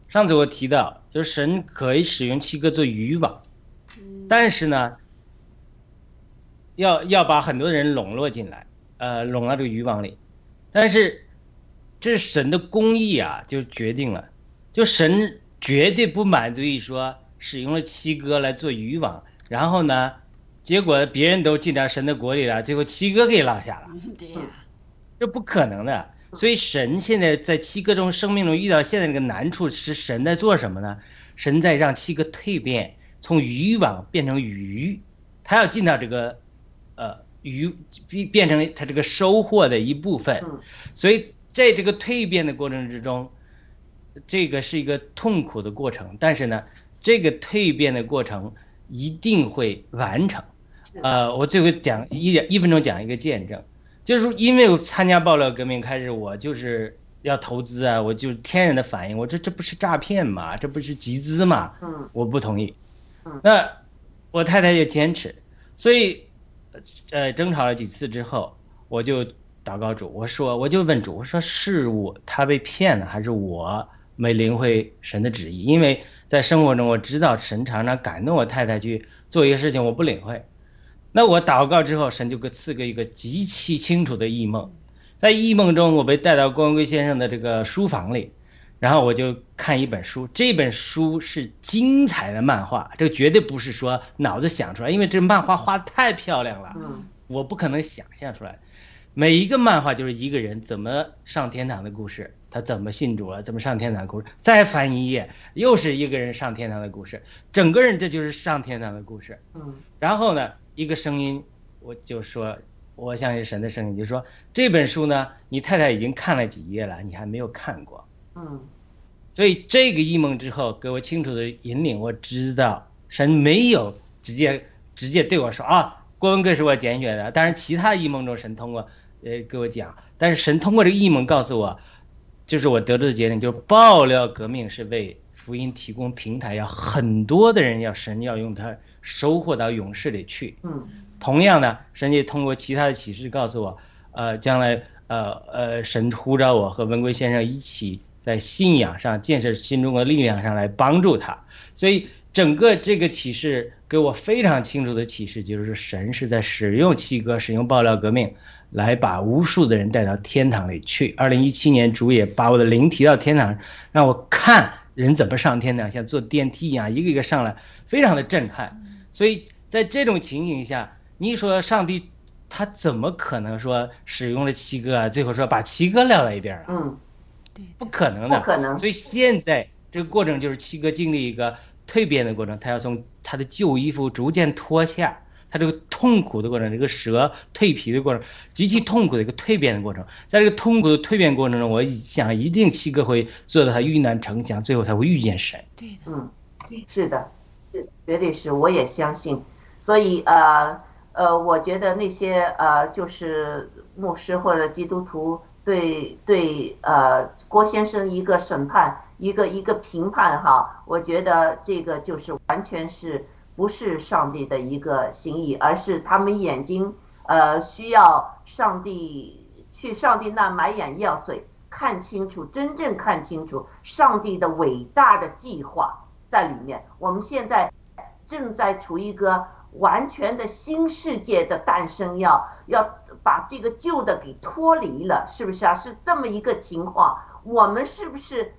上次我提到，就是神可以使用七哥做渔网，但是呢。要要把很多人笼络进来，呃，笼到这个渔网里，但是这是神的公义啊，就决定了，就神绝对不满足于说使用了七哥来做渔网，然后呢，结果别人都进到神的国里了，最后七哥给落下了，对呀，这不可能的。所以神现在在七哥中生命中遇到现在这个难处，是神在做什么呢？神在让七哥蜕变，从渔网变成鱼，他要进到这个。呃，鱼变变成他这个收获的一部分，所以在这个蜕变的过程之中，这个是一个痛苦的过程，但是呢，这个蜕变的过程一定会完成。呃，我最后讲一点一分钟讲一个见证，就是因为参加爆料革命开始，我就是要投资啊，我就天然的反应，我这这不是诈骗嘛？这不是集资嘛？嗯，我不同意。那我太太就坚持，所以。呃，争吵了几次之后，我就祷告主，我说，我就问主，我说是我他被骗了，还是我没领会神的旨意？因为在生活中，我知道神常常感动我太太去做一个事情，我不领会。那我祷告之后，神就给赐给一个极其清楚的异梦，在异梦中，我被带到光辉先生的这个书房里，然后我就看一本书，这本书是精彩的漫画，这个绝对不是说脑子想出来，因为这漫画画的太漂亮了。我不可能想象出来，每一个漫画就是一个人怎么上天堂的故事，他怎么信主了，怎么上天堂的故事。再翻一页，又是一个人上天堂的故事，整个人这就是上天堂的故事。嗯然后呢，一个声音，我就说，我相信神的声音，就说这本书呢，你太太已经看了几页了，你还没有看过。嗯所以这个异梦之后，给我清楚的引领，我知道神没有直接直接对我说啊，郭文贵是我拣选的。但是，其他异梦中神通过呃给我讲，但是神通过这个异梦告诉我，就是我得出的结论，就是爆料革命是为福音提供平台，要很多的人要神要用它收获到勇士里去。嗯同样呢，神也通过其他的启示告诉我，呃，将来呃呃，神呼召我和文贵先生一起在信仰上建设新中国力量上来帮助他。所以整个这个启示给我非常清楚的启示，就是神是在使用七哥，使用爆料革命，来把无数的人带到天堂里去。二零一七年，主也把我的灵提到天堂，让我看人怎么上天堂，像坐电梯一样，一个一个上来，非常的震撼。所以在这种情形下，你说上帝他怎么可能说使用了七哥啊？最后说把七哥撂在一边啊？嗯，对不可能的，不可能所以现在这个过程就是七哥经历一个蜕变的过程，他要从他的旧衣服逐渐脱下，他这个痛苦的过程，这个蛇蜕皮的过程，极其痛苦的一个蜕变的过程。在这个痛苦的蜕变过程中，我想一定七哥会做到他遇难成祥，最后他会遇见神。对的，嗯，是的，绝对是，我也相信。所以呃呃，我觉得那些呃就是牧师或者基督徒对对呃郭先生一个审判，一个一个评判哈，我觉得这个就是完全是不是上帝的一个心意，而是他们眼睛呃需要上帝去上帝那买眼药水，看清楚，真正看清楚上帝的伟大的计划在里面。我们现在正在处于一个完全的新世界的诞生，要要把这个旧的给脱离了，是不是啊？是这么一个情况。我们是不是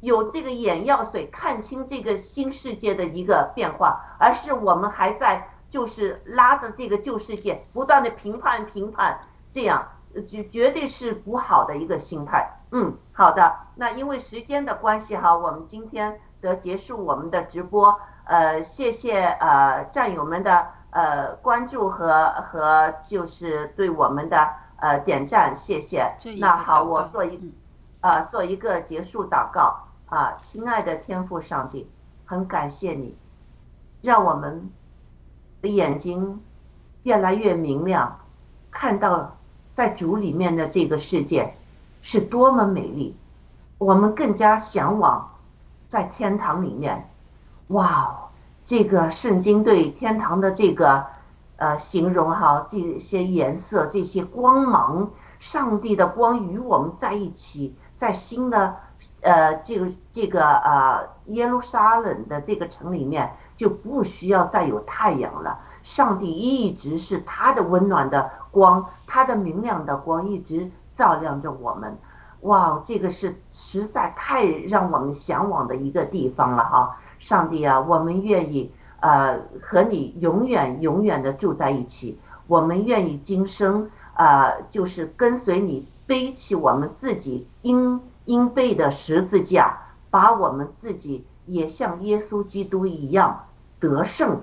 有这个眼药水看清这个新世界的一个变化，而是我们还在就是拉着这个旧世界不断的评判评判，这样绝绝对是不好的一个心态。嗯，好的。那因为时间的关系哈，我们今天的结束我们的直播。呃，谢谢呃战友们的呃关注和和就是对我们的呃点赞，谢谢。那好，我做一嗯啊、做一个结束祷告啊，亲爱的天父上帝，很感谢你，让我们的眼睛越来越明亮，看到在主里面的这个世界是多么美丽，我们更加向往在天堂里面。哇哦，这个圣经对天堂的这个呃形容哈，这些颜色、这些光芒，上帝的光与我们在一起，在新的呃这个这个呃耶路撒冷的这个城里面，就不需要再有太阳了。上帝一直是他的温暖的光，他的明亮的光一直照亮着我们。哇，这个是实在太让我们向往的一个地方了哈！上帝啊，我们愿意呃和你永远永远的住在一起，我们愿意今生呃就是跟随你背起我们自己应应背的十字架，把我们自己也像耶稣基督一样得胜。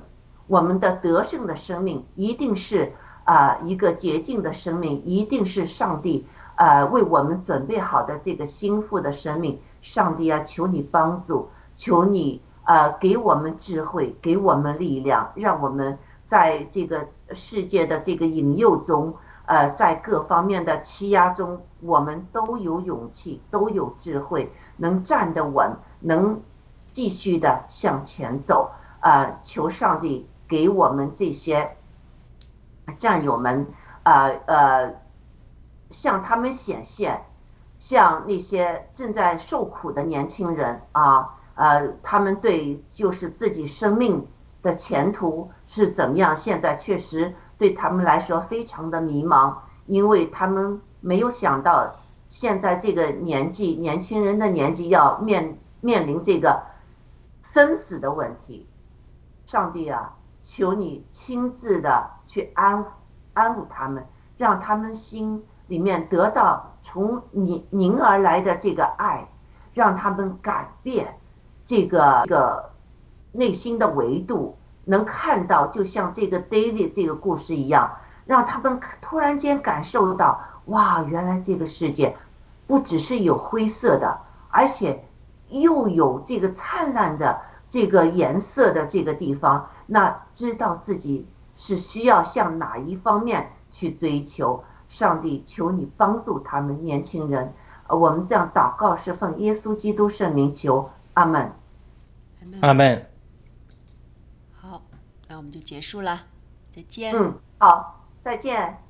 我们的得胜的生命一定是啊、一个洁净的生命，一定是上帝呃为我们准备好的这个心腹的生命。上帝啊，求你帮助，求你呃给我们智慧，给我们力量，让我们在这个世界的这个引诱中，呃，在各方面的欺压中，我们都有勇气，都有智慧，能站得稳，能继续的向前走。呃，求上帝给我们这些战友们，呃呃，向他们显现，向那些正在受苦的年轻人啊，呃，他们对就是自己生命的前途是怎么样，现在确实对他们来说非常的迷茫，因为他们没有想到现在这个年纪，年轻人的年纪要面面临这个生死的问题。上帝啊，求你亲自的去安安抚他们，让他们心里面得到从您您而来的这个爱，让他们改变这个这个内心的维度，能看到，就像这个 David 这个故事一样，让他们突然间感受到，哇，原来这个世界不只是有灰色的，而且又有这个灿烂的这个颜色的这个地方，那知道自己是需要向哪一方面去追求。上帝，求你帮助他们年轻人。呃我们这样祷告是奉耶稣基督圣名求，阿门。阿门。好，那我们就结束了，再见。嗯，好，再见。